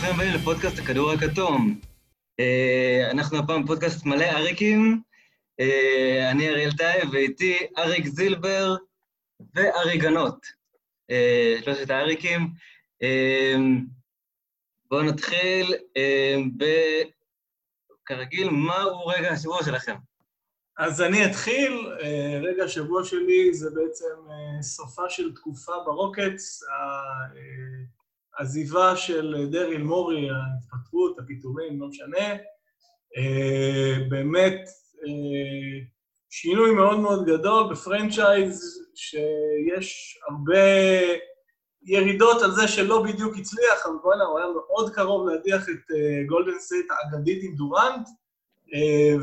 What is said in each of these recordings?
ברוכים הבאים לפודקאסט הכדור הכתום. אה, אנחנו הפעם פודקאסט מלא אריקים. אה, אני אריאל טייב, ואיתי אריק זילבר ואריק גנות. אה, שלושת האריקים. בואו נתחיל ב... כרגיל, מהו רגע השבוע שלכם? אז אני אתחיל, רגע השבוע שלי זה בעצם סופה של תקופה ברוקטס, העזיבה של דריל מורי, ההתפטרות, הפיטורים, לא משנה, אה, באמת אה, שינוי מאוד מאוד גדול ב franchise, שיש הרבה ירידות על זה שלא בדיוק הצליח, אבל בוא'נה, הוא היה מאוד קרוב להדיח את גולדן אה, סטייט האגדית עם דורנט,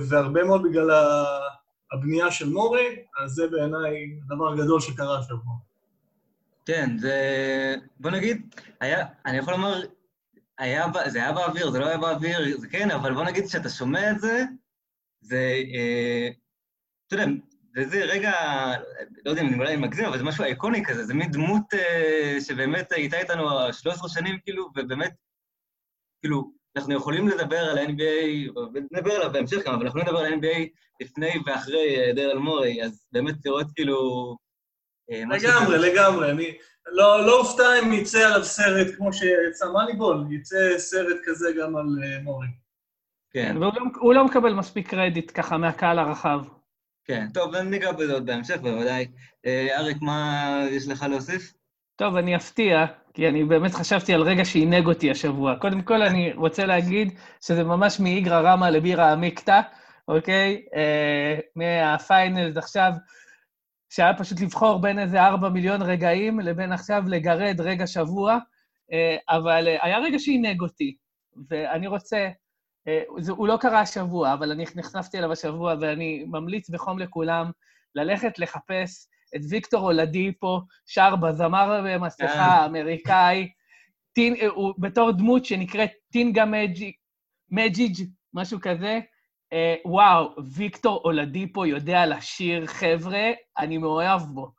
והרבה מאוד בגלל הבנייה של מורי, אז זה בעיניי הדבר הגדול שקרה השבוע. כן, זה... בוא נגיד, היה, אני יכול לומר, היה, זה היה באוויר, זה לא היה באוויר, זה כן, אבל בוא נגיד שאתה שומע את זה, זה... אה, אתה יודע, וזה רגע, לא יודע אם אני אולי מגזים, אבל זה משהו איקוני כזה, זה מין דמות אה, שבאמת הייתה איתנו 13 שנים, כאילו, ובאמת, כאילו, אנחנו יכולים לדבר על ה-NBA, נדבר עליו בהמשך גם, אבל אנחנו יכולים לדבר על ה-NBA לפני ואחרי אה, דרל מורי, אז באמת לראות כאילו לגמרי, לגמרי. אני לא, לא אופתע אם יצא עליו סרט כמו שיצא מאניבול, יצא סרט כזה גם על uh, מורי. כן. והוא לא, לא מקבל מספיק קרדיט ככה מהקהל הרחב. כן, טוב, ניגע בזה עוד בהמשך, בוודאי. אה, אריק, מה יש לך להוסיף? טוב, אני אפתיע, כי אני באמת חשבתי על רגע שעינג אותי השבוע. קודם כל, אני רוצה להגיד שזה ממש מאיגרא רמא לבירה עמיקתא, אוקיי? אה, מהפיינלס עכשיו, שהיה פשוט לבחור בין איזה ארבע מיליון רגעים לבין עכשיו לגרד רגע שבוע, אה, אבל אה, היה רגע שעינג אותי, ואני רוצה, אה, זה, הוא לא קרה השבוע, אבל אני נחשפתי אליו השבוע, ואני ממליץ בחום לכולם ללכת לחפש את ויקטור אולדיפו, שר בזמר במסכה אמריקאי, טין, הוא בתור דמות שנקראת טינגה מג'יג', משהו כזה, וואו, ויקטור אולדיפו יודע לשיר, חבר'ה, אני מאוהב בו.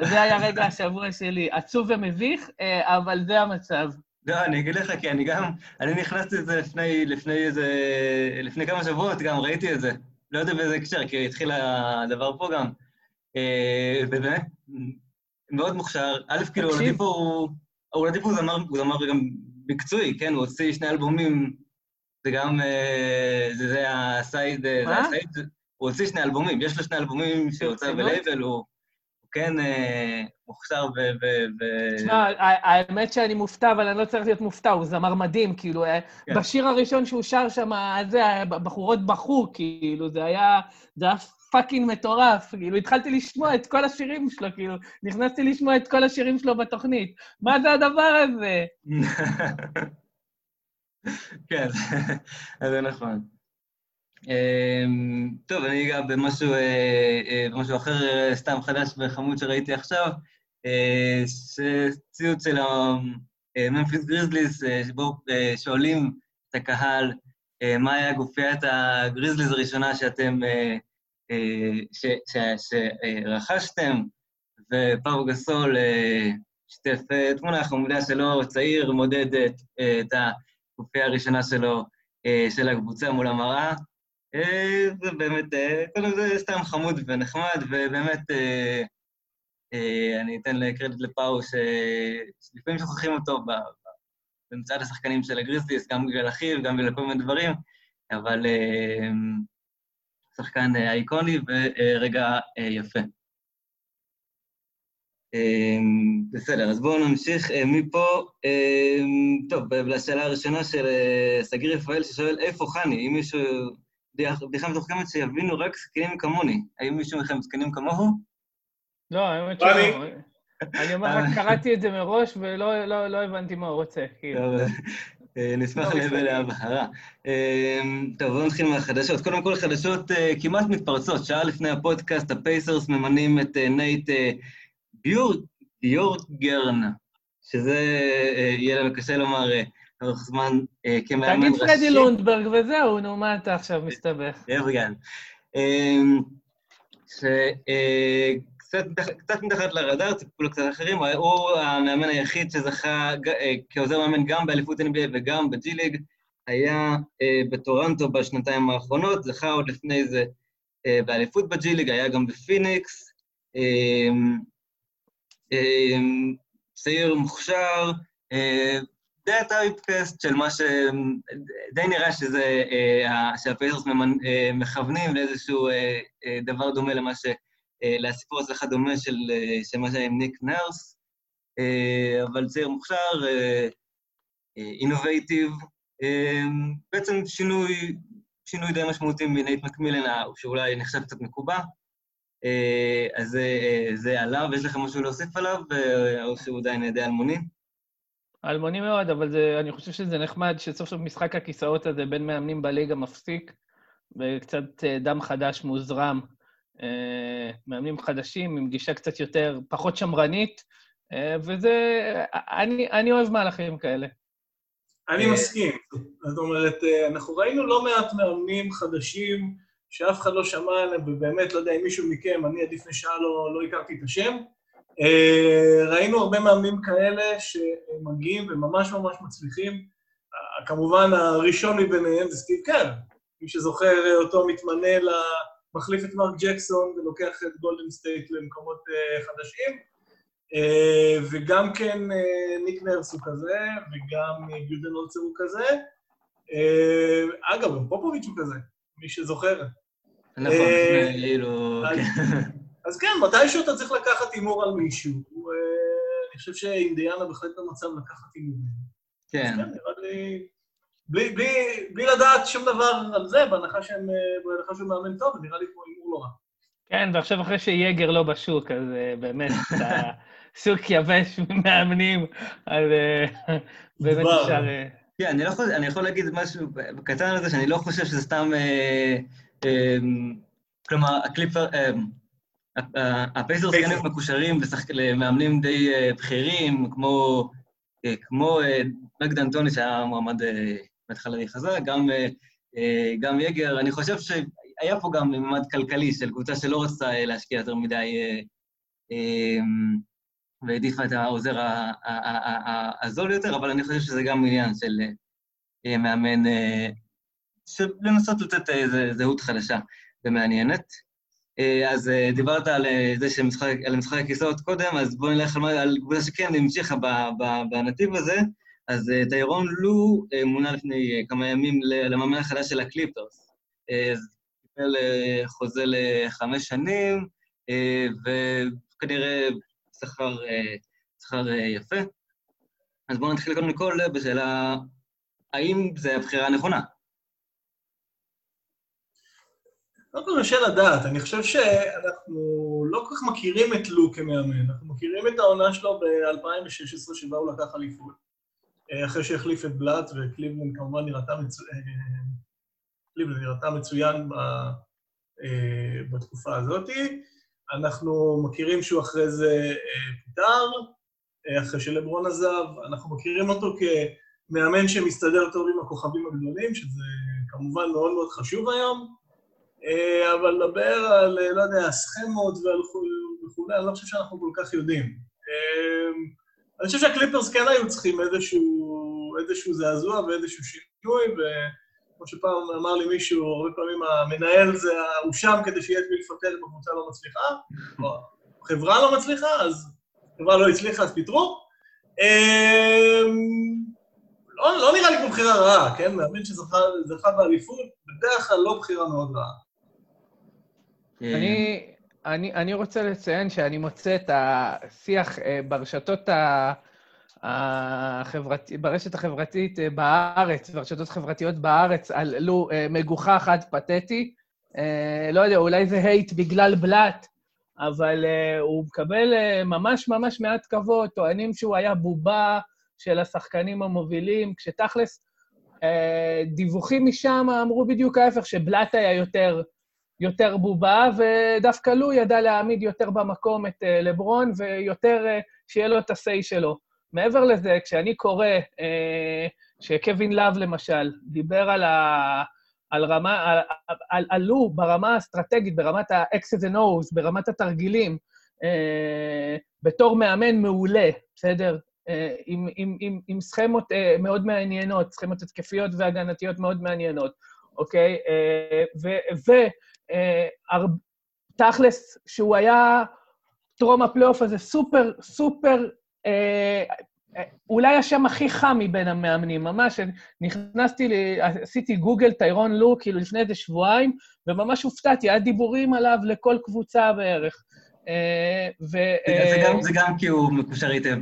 זה היה רגע השבוע שלי. עצוב ומביך, אה, אבל זה המצב. לא, אני אגיד לך, כי אני גם, אני נכנסתי לזה לפני, לפני איזה, לפני כמה שבועות, גם ראיתי את זה. לא יודע באיזה הקשר, כי התחיל הדבר פה גם. אה, ובאמת, מאוד מוכשר. א', כאילו, אולדיפו הוא... אולדיפו הוא זמר, הוא זמר גם מקצועי, כן? הוא הוציא שני אלבומים זה גם, אה, זה, זה ה side, אה, זה ה side, הוא הוציא שני אלבומים, יש לו שני אלבומים שהוצא בלייבל, הוא כן אה, מוכשר ו... תשמע, האמת שאני מופתע, אבל אני לא צריך להיות מופתע, הוא זמר מדהים, כאילו, כן. בשיר הראשון שהוא שר שם, זה, בחורות בכו, כאילו, זה היה, זה היה fucking מטורף, כאילו, התחלתי לשמוע את כל השירים שלו, כאילו, נכנסתי לשמוע את כל השירים שלו בתוכנית. מה זה הדבר הזה? כן, זה נכון. אמ, טוב, אני אגע במשהו, אה, אה, במשהו אחר, אה, סתם חדש וחמוד שראיתי עכשיו, ציוץ של הממפיס גריזליס, שבו שואלים את הקהל מה היה גופיית הגריזליס הראשונה שאתם, שרכשתם, ופאו גסול שיתף תמונה חמודה שלו, צעיר, מודד את ה... הקופיה הראשונה שלו, אה, של הקבוצה מול המראה. אה, זה באמת, אה, קודם זה סתם חמוד ונחמד, ובאמת, אני אתן קרדיט לפאו, שלפעמים שוכחים אותו במצעד השחקנים של הגריזליס, גם בגלל אחיו, גם בגלל כל מיני דברים, אבל שחקן אייקוני ורגע יפה. אמ, בסדר, אז בואו נמשיך אה, מפה. אמ, טוב, לשאלה הראשונה של אה, סגיר רפאל, ששואל, איפה חני? אם מישהו... בדיחה מתוחכמת שיבינו רק זקנים כמוני. האם מישהו מכם זקנים כמוהו? לא, האמת שלא. אני אומר רק, קראתי את זה מראש ולא לא, לא הבנתי מה הוא רוצה, כאילו. אה, נשמח להבהרה. אמ, טוב, בואו נתחיל מהחדשות. קודם כל, חדשות כמעט מתפרצות. שעה לפני הפודקאסט, הפייסרס ממנים את נייט ביורקגרן, שזה אה, יהיה לנו קשה לומר אה, לאורך זמן אה, כמאמן ראשי. תגיד פרדי לונדברג וזהו, נו, מה אתה עכשיו מסתבך? ביורקגרן. אמ, קצת, קצת מתחת לרדאר, ציפו לו קצת אחרים, הוא המאמן היחיד שזכה אה, כעוזר מאמן גם באליפות NBA וגם ב G League, היה אה, בטורנטו בשנתיים האחרונות, זכה עוד לפני זה אה, באליפות ב G League, היה גם בפיניקס. אה, צעיר מוכשר, אה, די ה typecast של מה ש... די נראה שזה, אה, שהפייסרס אה, מכוונים לאיזשהו דבר דומה למה ש... לסיפור הצלחה דומה של, מה שהיה עם ניק נרס, אבל צעיר מוכשר, אינובייטיב, בעצם שינוי, שינוי די משמעותי מנייט מקמילן, שאולי נחשב קצת מקובע. אז זה, זה עליו, יש לכם משהו להוסיף עליו, או שהוא עדיין די אלמוני? אלמוני מאוד, אבל זה, אני חושב שזה נחמד שסוף סוף משחק הכיסאות הזה בין מאמנים בליגה מפסיק, וקצת דם חדש מוזרם אה, מאמנים חדשים עם גישה קצת יותר, פחות שמרנית, אה, וזה, אני, אני אוהב מהלכים כאלה. אני מסכים. זאת אומרת, אה, אנחנו ראינו לא מעט מאמנים חדשים שאף אחד לא שמע עליהם, ובאמת, לא יודע אם מישהו מכם, אני עד לפני שעה לא, לא הכרתי את השם. ראינו הרבה מאמנים כאלה שמגיעים וממש ממש מצליחים. כמובן, הראשון מביניהם זה סטיב קר. מי שזוכר אותו מתמנה ל... מחליף את מרק ג'קסון ולוקח את גולדן סטייט למקומות אה, חדשים. וגם כן ניק נרס הוא כזה, וגם יודן אולצר הוא כזה. אגב, גם פופוביץ' הוא כזה, מי שזוכר. נכון, כאילו... כן. אז כן, מתישהו אתה צריך לקחת הימור על מישהו. אני חושב שאינדיאנה בהחלט במצב לקחת הימורים. כן. כן, נראה לי... בלי, בלי, בלי לדעת שום דבר על זה, בהנחה שהם, בהנחה שהוא מאמן טוב, נראה לי כמו הימור לא רע. כן, ועכשיו אחרי שיגר לא בשוק, אז uh, באמת, שוק יבש ממאמנים, אז באמת אפשר... כן, אני, לא יכול, אני יכול להגיד משהו קטן על זה, שאני לא חושב שזה סתם... כלומר, הקליפר... Uh, הפייסרס כן מקושרים למאמנים די בכירים, כמו, כמו מק דנטוני, שהיה מועמד בהתחלה חזק, גם, אה, אה, גם יגר. אני חושב שהיה פה גם ממד כלכלי של קבוצה שלא רצתה אה, להשקיע יותר מדי, והעדיפה את העוזר הזול יותר, אבל אני חושב שזה גם עניין של מאמן, לנסות לתת איזו זהות חדשה ומעניינת. אז דיברת על זה שמשחק, על משחק הכיסאות קודם, אז בואו נלך על, על קבוצה שכן המשיכה בנתיב הזה, אז טיירון אה, לו אה, מונה לפני אה, כמה ימים למאמן החדש של הקליפרס. אז קיבל חוזה לחמש שנים, וכנראה שכר, שכר יפה. אז בואו נתחיל קודם כל בשאלה, האם זו הבחירה הנכונה? קודם כל קשה לדעת, אני חושב שאנחנו לא כל כך מכירים את לו כמאמן, אנחנו מכירים את העונה שלו ב-2016 שבה הוא לקח אליפות. אה, אחרי שהחליף את בלאט, וקליבלנד כמובן נראתה, מצו... אה, נראתה מצוין ב... אה, בתקופה הזאת. אנחנו מכירים שהוא אחרי זה פוטר, אחרי שלברון עזב, אנחנו מכירים אותו כמאמן שמסתדר טוב עם הכוכבים הגדולים, שזה כמובן מאוד מאוד חשוב היום, אבל לדבר על, לא יודע, סכמות וכולי, אני לא חושב שאנחנו כל כך יודעים. אני חושב שהקליפרס כן היו צריכים איזשהו, איזשהו זעזוע ואיזשהו שינוי, וכמו שפעם אמר לי מישהו, הרבה פעמים המנהל זה, הוא שם כדי שיהיה את מי לפטר אם הקבוצה לא מצליחה, או חברה לא מצליחה, אז חברה לא הצליחה, אז פיטרו. לא, לא נראה לי כמו בחירה רעה, כן? מאמין שזכה באליפות, בדרך כלל לא בחירה מאוד רעה. אני, אני, אני רוצה לציין שאני מוצא את השיח אה, ברשתות החברתי, ברשת החברתית אה, בארץ, ברשתות חברתיות בארץ, על לו אה, מגוחך עד פתטי. לא יודע, אולי זה הייט בגלל בלאט, אבל הוא מקבל ממש ממש מעט כבוד, טוענים שהוא היה בובה של השחקנים המובילים, כשתכלס דיווחים משם אמרו בדיוק ההפך, שבלאט היה יותר... יותר בובה, ודווקא לו ידע להעמיד יותר במקום את uh, לברון, ויותר uh, שיהיה לו את ה-say שלו. מעבר לזה, כשאני קורא uh, שקווין לאב, למשל, דיבר על, ה, על רמה, על, על, על לו ברמה האסטרטגית, ברמת ה-X's and O's, ברמת התרגילים, אה, בתור מאמן מעולה, בסדר? אה, עם, עם, עם, עם סכמות אה, מאוד מעניינות, סכמות התקפיות והגנתיות מאוד מעניינות, אוקיי? אה, ותכלס, אה, שהוא היה טרום הפלייאוף הזה סופר, סופר, אה, אה, אולי השם הכי חם מבין המאמנים, ממש, נכנסתי, לי, עשיתי גוגל טיירון לו, כאילו לפני איזה שבועיים, וממש הופתעתי, היה דיבורים עליו לכל קבוצה בערך. אה, ו... זה גם, זה גם כי הוא מקושר היטב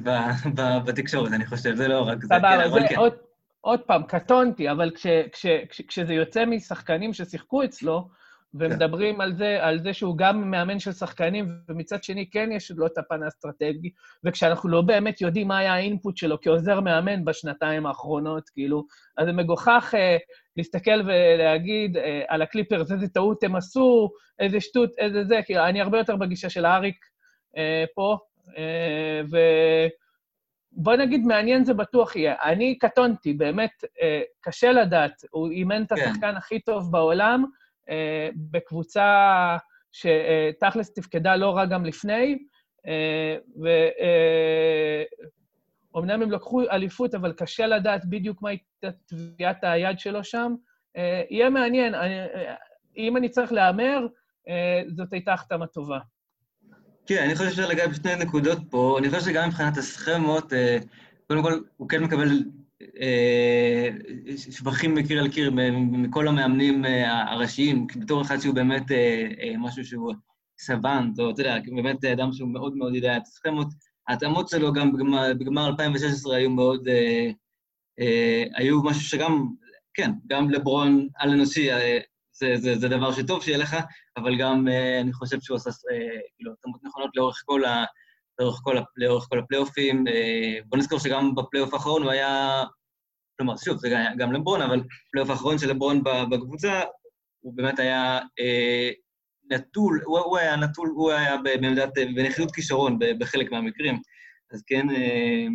בתקשורת, אני חושב, זה לא רק זה. סבבה, זה כן. עוד, עוד פעם, קטונתי, אבל כש, כש, כש, כשזה יוצא משחקנים ששיחקו אצלו, ומדברים על זה, על זה שהוא גם מאמן של שחקנים, ומצד שני כן יש לו את הפן האסטרטגי, וכשאנחנו לא באמת יודעים מה היה האינפוט שלו כעוזר מאמן בשנתיים האחרונות, כאילו, אז זה מגוחך אה, להסתכל ולהגיד אה, על הקליפרס, איזה טעות הם עשו, איזה שטות, איזה זה, כאילו, אני הרבה יותר בגישה של אריק אה, פה, אה, ו... בוא נגיד, מעניין זה בטוח יהיה. אני קטונתי, באמת, אה, קשה לדעת. הוא אימן את כן. השחקן כן. הכי טוב בעולם, בקבוצה שתכלס תפקדה לא רע גם לפני, אה, ואומנם הם לקחו אליפות, אבל קשה לדעת בדיוק מה הייתה טביעת היד שלו שם. אה, יהיה מעניין. אם אני צריך להמר, זאת הייתה החתמה טובה. כן, אני חושב שאפשר לגעת בשתי נקודות פה. אני חושב שגם מבחינת הסכמות, קודם כל, הוא כן מקבל אה, שבחים מקיר אל קיר מכל המאמנים אה, הראשיים, בתור אחד שהוא באמת אה, משהו שהוא סבנט, או אתה יודע, באמת אדם שהוא מאוד מאוד יודע את הסכמות. ההתאמות שלו גם בגמר, בגמר 2016 היו מאוד... היו משהו שגם, כן, גם לברון על-אנושי, זה, זה, זה דבר שטוב שיהיה לך, אבל גם אני חושב שהוא עשה כאילו התאמות נכונות לאורך כל ה... לאורך כל, לאורך כל הפלייאופים. בוא נזכור שגם בפלייאוף האחרון הוא היה כלומר, שוב, זה גם לברון, אבל פלייאוף האחרון של לברון בקבוצה, הוא באמת היה אה, נטול, הוא, הוא היה נטול, הוא היה בעמדת, בנחיתות כישרון בחלק מהמקרים. אז כן, אה,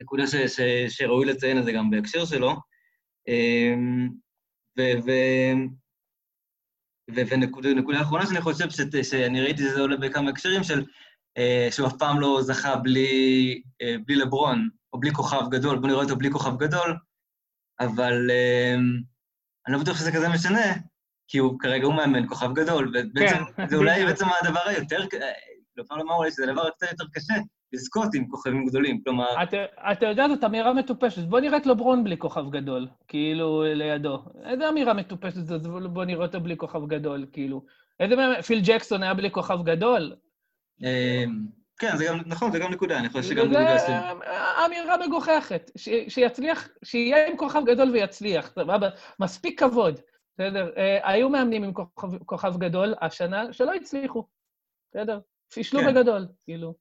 נקודה ש, ש, שראוי לציין את זה גם בהקשר שלו. אה, ו, ו, ונקודה אחרונה שאני חושב שאני ראיתי שזה עולה בכמה הקשרים של אה, שהוא אף פעם לא זכה בלי, אה, בלי לברון. או בלי כוכב גדול, בוא נראה אותו בלי כוכב גדול, אבל אה, אני לא בטוח שזה כזה משנה, כי הוא כרגע הוא מאמן כוכב גדול, ובעצם כן. זה אולי בעצם הדבר היותר, לא פעם לומר אולי שזה הדבר קצת יותר קשה, לזכות עם כוכבים גדולים, כלומר... אתה יודע, זאת אמירה מטופשת. בוא נראה את לברון בלי כוכב גדול, כאילו, לידו. איזה אמירה מטופשת זאת, בוא נראה אותו בלי כוכב גדול, כאילו. איזה... פיל ג'קסון היה בלי כוכב גדול? אמ, כן, זה גם, נכון, זה גם נקודה, אני חושב שגם נקודה זה אמירה מגוחכת, שיצליח, שיהיה עם כוכב גדול ויצליח, סבבה? מספיק כבוד, בסדר? אה, היו מאמנים עם כוכב גדול השנה שלא הצליחו, בסדר? פישלו כן. בגדול, כאילו.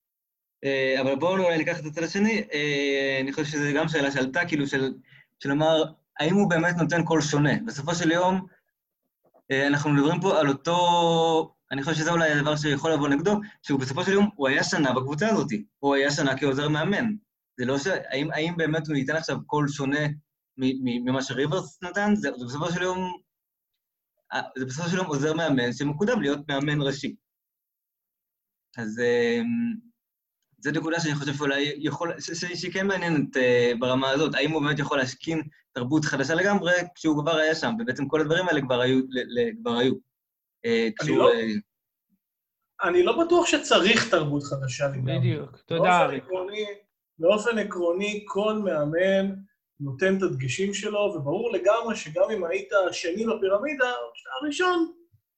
אה, אבל בואו אולי ניקח את הצד השני, אה, אני חושב שזו גם שאלה שעלתה, כאילו, של לומר, האם הוא באמת נותן קול שונה? בסופו של יום, אנחנו מדברים פה על אותו אני חושב שזה אולי הדבר שיכול לבוא נגדו, שהוא בסופו של יום, הוא היה שנה בקבוצה הזאת, הוא היה שנה כעוזר מאמן. זה לא ש... האם, האם באמת הוא ייתן עכשיו קול שונה ממה שריברס נתן? זה, זה בסופו של יום... אה, זה בסופו של יום עוזר מאמן שמקודם להיות מאמן ראשי. אז אמ, זו נקודה שאני חושב שאולי יכול... שהיא כן מעניינת uh, ברמה הזאת, האם הוא באמת יכול להשכין תרבות חדשה לגמרי כשהוא כבר היה שם, ובעצם כל הדברים האלה כבר היו. כבר היו. אה, אני לא, אני לא בטוח שצריך תרבות חדשה לגמרי. בדיוק, תודה, אריק. באופן עקרוני, כל מאמן נותן את הדגשים שלו, וברור לגמרי שגם אם היית שני בפירמידה, או שאתה הראשון,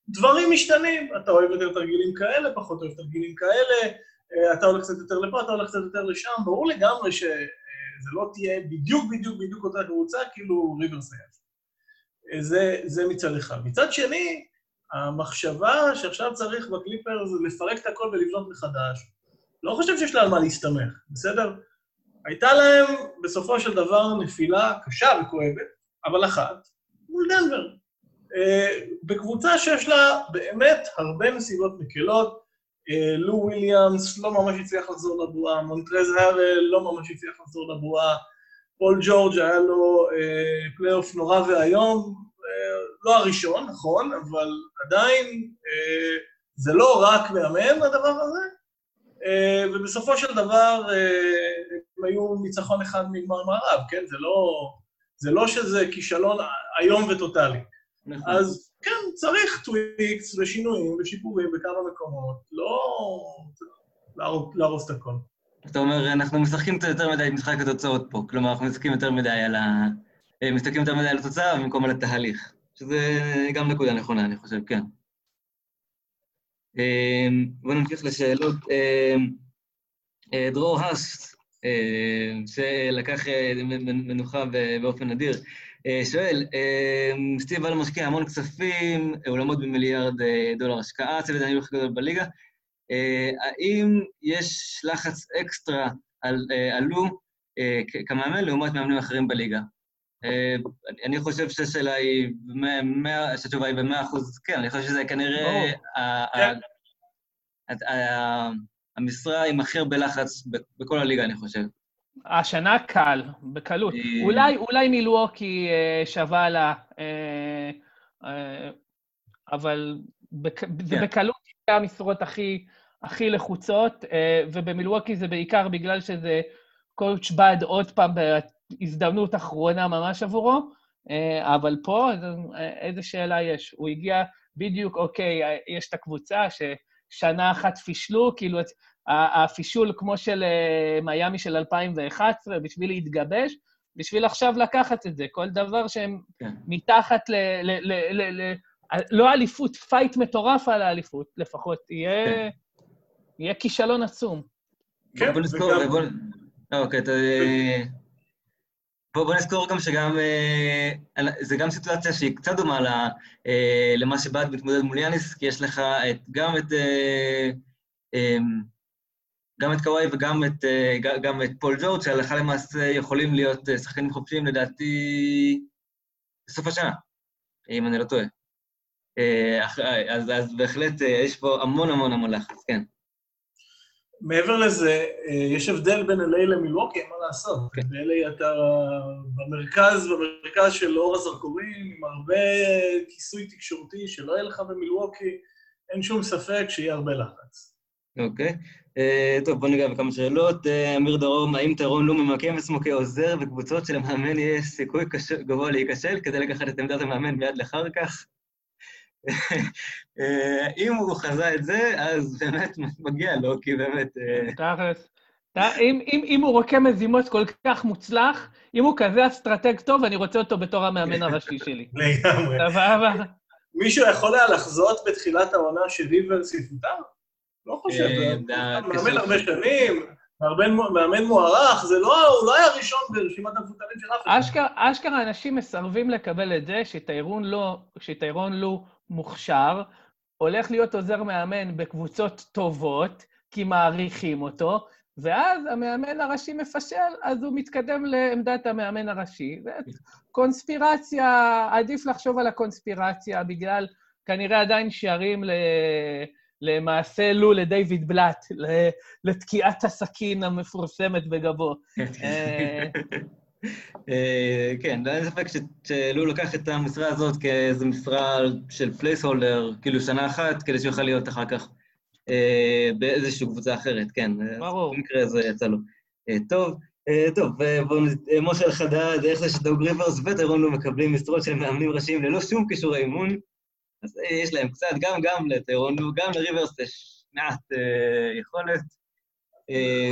דברים משתנים. אתה אוהב יותר תרגילים כאלה, פחות אוהב תרגילים כאלה, אה, אתה הולך קצת יותר לפה, אתה הולך קצת יותר לשם. ברור לגמרי שזה אה, לא תהיה בדיוק בדיוק בדיוק אותה קבוצה, כאילו ריברס היה. זה, זה מצד אחד. מצד שני, המחשבה שעכשיו צריך בקליפר זה לפרק את הכל ולבנות מחדש, לא חושב שיש לה על מה להסתמך, בסדר? הייתה להם בסופו של דבר נפילה קשה וכואבת, אבל אחת, מול דנבר. אה, בקבוצה שיש לה באמת הרבה נסיבות מקלות, אה, לו וויליאמס לא ממש הצליח לחזור לבועה, מונטרז הארל לא ממש הצליח לחזור לבועה, פול ג'ורג' היה לו אה, פלייאוף נורא ואיום, לא הראשון, נכון, אבל עדיין אה, זה לא רק מאמן הדבר הזה, אה, ובסופו של דבר אה, הם היו ניצחון אחד מגמר מערב, כן? זה לא, זה לא שזה כישלון איום וטוטאלי. נכון. אז כן, צריך טוויקס ושינויים ושיפורים בכמה מקומות, לא להרוס את הכל. אתה אומר, אנחנו משחקים קצת יותר מדי משחק התוצאות פה. כלומר, אנחנו משחקים יותר מדי על ה... מסתכלים יותר מדי על התוצאה במקום על התהליך. שזה גם נקודה נכונה, אני חושב, כן. אה, בואו נמשיך לשאלות. אה, אה, דרור האס, אה, שלקח אה, מנוחה באופן נדיר, שואל, אה, סטיב ואל משקיע המון כספים, אולמות במיליארד דולר השקעה, צוות הניהול הכי גדול בליגה. האם יש לחץ אקסטרה על כ- כמאמן לעומת מאמנים אחרים בליגה? אה, אני- חושב שהשאלה היא, שהתשובה היא במאה אחוז כן, אני חושב שזה כנראה כן. המשרה עם הכי הרבה לחץ בכל הליגה, אני חושב. השנה קל, בקלות. אה, אולי, אולי מילווקי אה, שווה לה, אה, אה, אבל בק, זה כן. בקלות שתי המשרות הכי, הכי לחוצות, ובמילווקי זה בעיקר בגלל שזה קואוצ' בד עוד פעם בהזדמנות אחרונה ממש עבורו, אה, אבל פה אה, איזה שאלה יש? הוא הגיע בדיוק, אוקיי, אה, יש את הקבוצה ששנה אחת פישלו, כאילו הפישול כמו של מיאמי של 2011, בשביל להתגבש, בשביל עכשיו לקחת את זה. כל דבר שהם כן. מתחת ל... ל, ל, ל, ל לא אליפות, fight מטורף על האליפות לפחות, יהיה, כן. יהיה כישלון עצום. כן, בוא נזכור. אה, אוקיי, אתה... בוא, בוא נזכור גם שגם, אה, זה גם סיטואציה שהיא קצת דומה אה, למה שבאת מתמודד מול יאניס, כי יש לך גם את, אה, אה, גם את קוואי וגם את, גם את פול ג'ורג' שהלכה למעשה יכולים להיות שחקנים חופשיים לדעתי בסוף השנה, אם אני לא טועה. אז, אז בהחלט יש פה המון המון המון לחץ, כן. מעבר לזה, אה, יש הבדל בין LA למילווקי, אין מה לעשות. ב-LA אתה במרכז, במרכז של אור הזרקורים, עם הרבה כיסוי תקשורתי שלא יהיה לך במילווקי, אין שום ספק שיהיה הרבה לחץ. אוקיי. אה, טוב, בוא ניגע בכמה שאלות. אה, אמיר דרום, האם טרון לא ממקם עצמו כעוזר בקבוצות שלמאמן יש סיכוי קשה- גבוה להיכשל כדי לקחת את עמדת המאמן מיד לאחר כך? אה, אם הוא חזה את זה, אז באמת מגיע לו, כי באמת... אה, תכלס. אם, אם, אם הוא רוקם מזימות כל כך מוצלח, אם הוא כזה אסטרטג טוב, אני רוצה אותו בתור המאמן הראשי שלי. לגמרי. סבבה? מישהו יכול היה לחזות בתחילת העונה שריברס יפוטר? לא חושב. דה- מאמן הרבה. שנים, מאמן, מוערך, זה לא, הוא לא היה הראשון ברשימת המפוטרים של אף אחד. אשכרה, אנשים מסרבים לקבל את זה שטיירון שטיירון לו מוכשר, הולך להיות עוזר מאמן בקבוצות טובות, כי מעריכים אותו, ואז המאמן הראשי מפשל, אז הוא מתקדם לעמדת המאמן הראשי. קונספירציה, עדיף לחשוב על הקונספירציה, בגלל כנראה עדיין שערים ל... למעשה לו לדיוויד בלאט, לתקיעת הסכין המפורסמת בגבו. אה, כן, לא, אין ספק ש- שלו לקח את המשרה הזאת כאיזו משרה של placeholder, כאילו שנה אחת, כדי שהוא יוכל להיות אחר כך אה, באיזושהי קבוצה אחרת, כן. ברור. במקרה הזה יצא לו. אה, טוב, טוב, בואו נ... משה אלחדד, איך זה שדוק ריברס וטרון לו מקבלים משרות של מאמנים ראשיים ללא שום כישורי אימון? אז יש להם קצת, גם גם לטרון, גם לריברס יש מעט יכולת.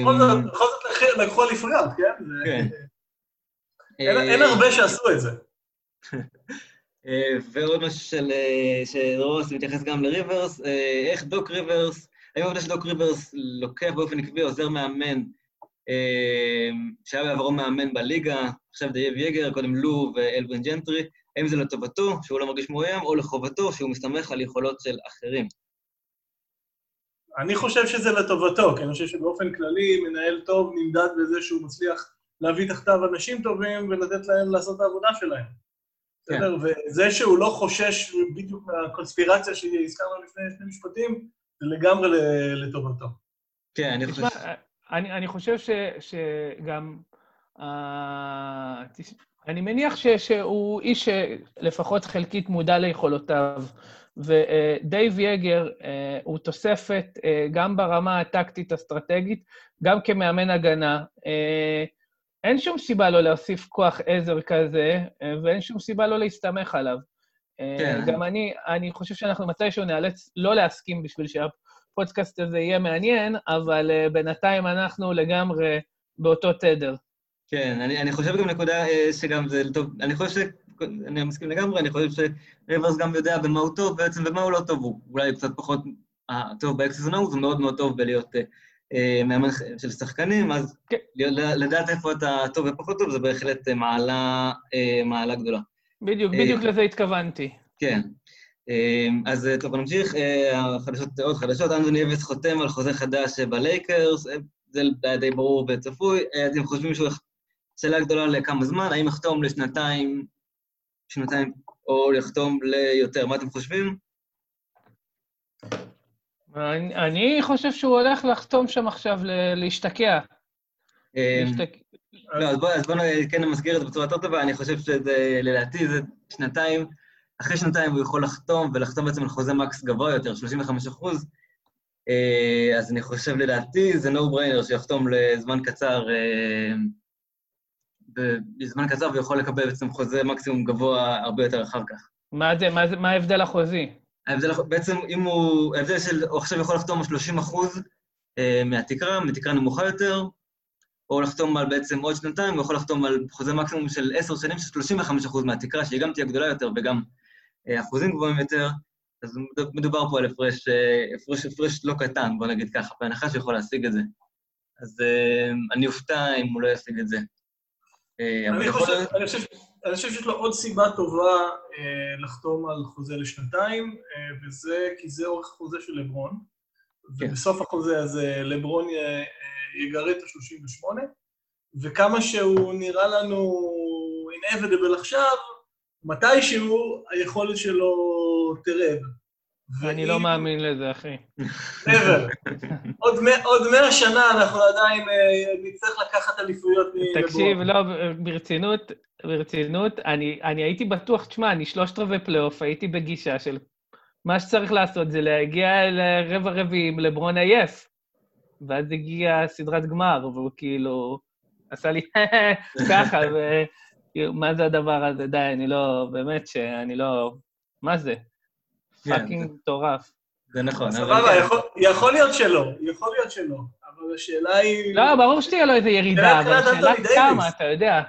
בכל זאת, בכל זאת לקחו- אליפויות, כן? כן. אין- אה, אין הרבה שעשו את זה. אה, ועוד משהו של, אה, שרוס מתייחס גם לריברס, איך דוק ריברס, האם העובדה שדוק ריברס לוקח באופן עקבי עוזר מאמן, שהיה בעברו מאמן בליגה, עכשיו דייב יורגר, קודם לו אלווין ג'נטרי, האם זה לטובתו, שהוא לא מרגיש מאוים, או לחובתו, שהוא מסתמך על יכולות של אחרים? אני חושב שזה לטובתו, כי אני חושב שבאופן כללי מנהל טוב נמדד בזה שהוא מצליח להביא תחתיו אנשים טובים ולתת להם לעשות את העבודה שלהם. כן. בסדר? וזה שהוא לא חושש בדיוק מהקונספירציה שהזכרנו לפני שני משפטים, זה לגמרי לטובתו. כן, אני חושב... אני, אני חושב ש, שגם... אה, תש- אני מניח ש, שהוא איש שלפחות חלקית מודע ליכולותיו, ודייב יגר הוא תוספת גם ברמה הטקטית-אסטרטגית, גם כמאמן הגנה. אין שום סיבה לא להוסיף כוח עזר כזה, ואין שום סיבה לא להסתמך עליו. כן. גם אני, אני חושב שאנחנו מתישהו נאלץ לא להסכים בשביל שהפודקאסט הזה יהיה מעניין, אבל בינתיים אנחנו לגמרי באותו תדר. כן, אני, אני חושב גם נקודה שגם זה טוב, אני חושב ש... אני מסכים לגמרי, אני חושב שריברס גם יודע במה הוא טוב בעצם ומה הוא לא טוב, הוא אולי קצת פחות טוב ב X's and O's, הוא מאוד מאוד טוב בלהיות אה, מאמן של שחקנים, אז כן. לדעת איפה אתה טוב ופחות טוב, זה בהחלט מעלה, אה, מעלה גדולה. בדיוק, בדיוק אה, לזה התכוונתי. כן. אז טוב, נמשיך. חדשות, עוד חדשות, אנתוני דייוויס חותם על חוזה חדש בלייקרס, זה היה די ברור וצפוי. אתם חושבים שהוא שאלה גדולה לכמה זמן, האם יחתום לשנתיים, שנתיים, או יחתום ליותר? מה אתם חושבים? אני, אני חושב שהוא הולך לחתום שם עכשיו להשתקע. אמ, לא, אז בואו בוא כן נמסגר את זה בצורה יותר טובה, אני חושב שזה, לדעתי זה שנתיים, אחרי שנתיים הוא יכול לחתום, ולחתום בעצם על חוזה מקס גבוה יותר, 35 אחוז, אה, אז אני חושב, לדעתי, זה no brainer שיחתום לזמן קצר, אה, בזמן קצר ויכול לקבל בעצם חוזה מקסימום גבוה הרבה יותר אחר כך. מה זה, מה, זה, מה ההבדל החוזי? ההבדל, בעצם, אם הוא, ההבדל של, הוא עכשיו יכול לחתום על 30 אחוז אה, מהתקרה, מתקרה נמוכה יותר, או לחתום על בעצם עוד שנתיים, הוא יכול לחתום על חוזה מקסימום של 10 שנים של 35 אחוז מהתקרה, שהיא גם תהיה גדולה יותר וגם אה, אחוזים גבוהים יותר, אז מדובר פה על הפרש, אה, הפרש, הפרש לא קטן, בוא נגיד ככה, בהנחה שהוא יכול להשיג את זה. אז אני אופתע אם הוא לא ישיג את זה. אה, אני חושב, אני חושב אני חושב שיש לו עוד סיבה טובה אה, לחתום על חוזה לשנתיים, אה, וזה כי זה אורך חוזה של לברון, כן. ובסוף החוזה הזה לברון אה, יגרד את ה-38, וכמה שהוא נראה לנו inevitable עכשיו, מתישהו היכולת שלו תרד. אני לא מאמין לזה, אחי. never. עוד מאה שנה אנחנו עדיין נצטרך לקחת אליפויות מלברון. תקשיב, לא, ברצינות, ברצינות, אני, הייתי בטוח, תשמע, אני שלושת רבעי פלייאוף, הייתי בגישה של מה שצריך לעשות זה להגיע לרבע רביעי עם לברון עייף. ואז הגיעה סדרת גמר, והוא כאילו עשה לי ככה, ומה זה הדבר הזה? די, אני לא, באמת שאני לא... מה זה? פאקינג כן, מטורף. זה נכון. סבבה, יכול להיות שלא, יכול להיות שלא. אבל השאלה היא... לא, ברור שתהיה לו איזו ירידה, אבל השאלה היא כמה, אתה יודע.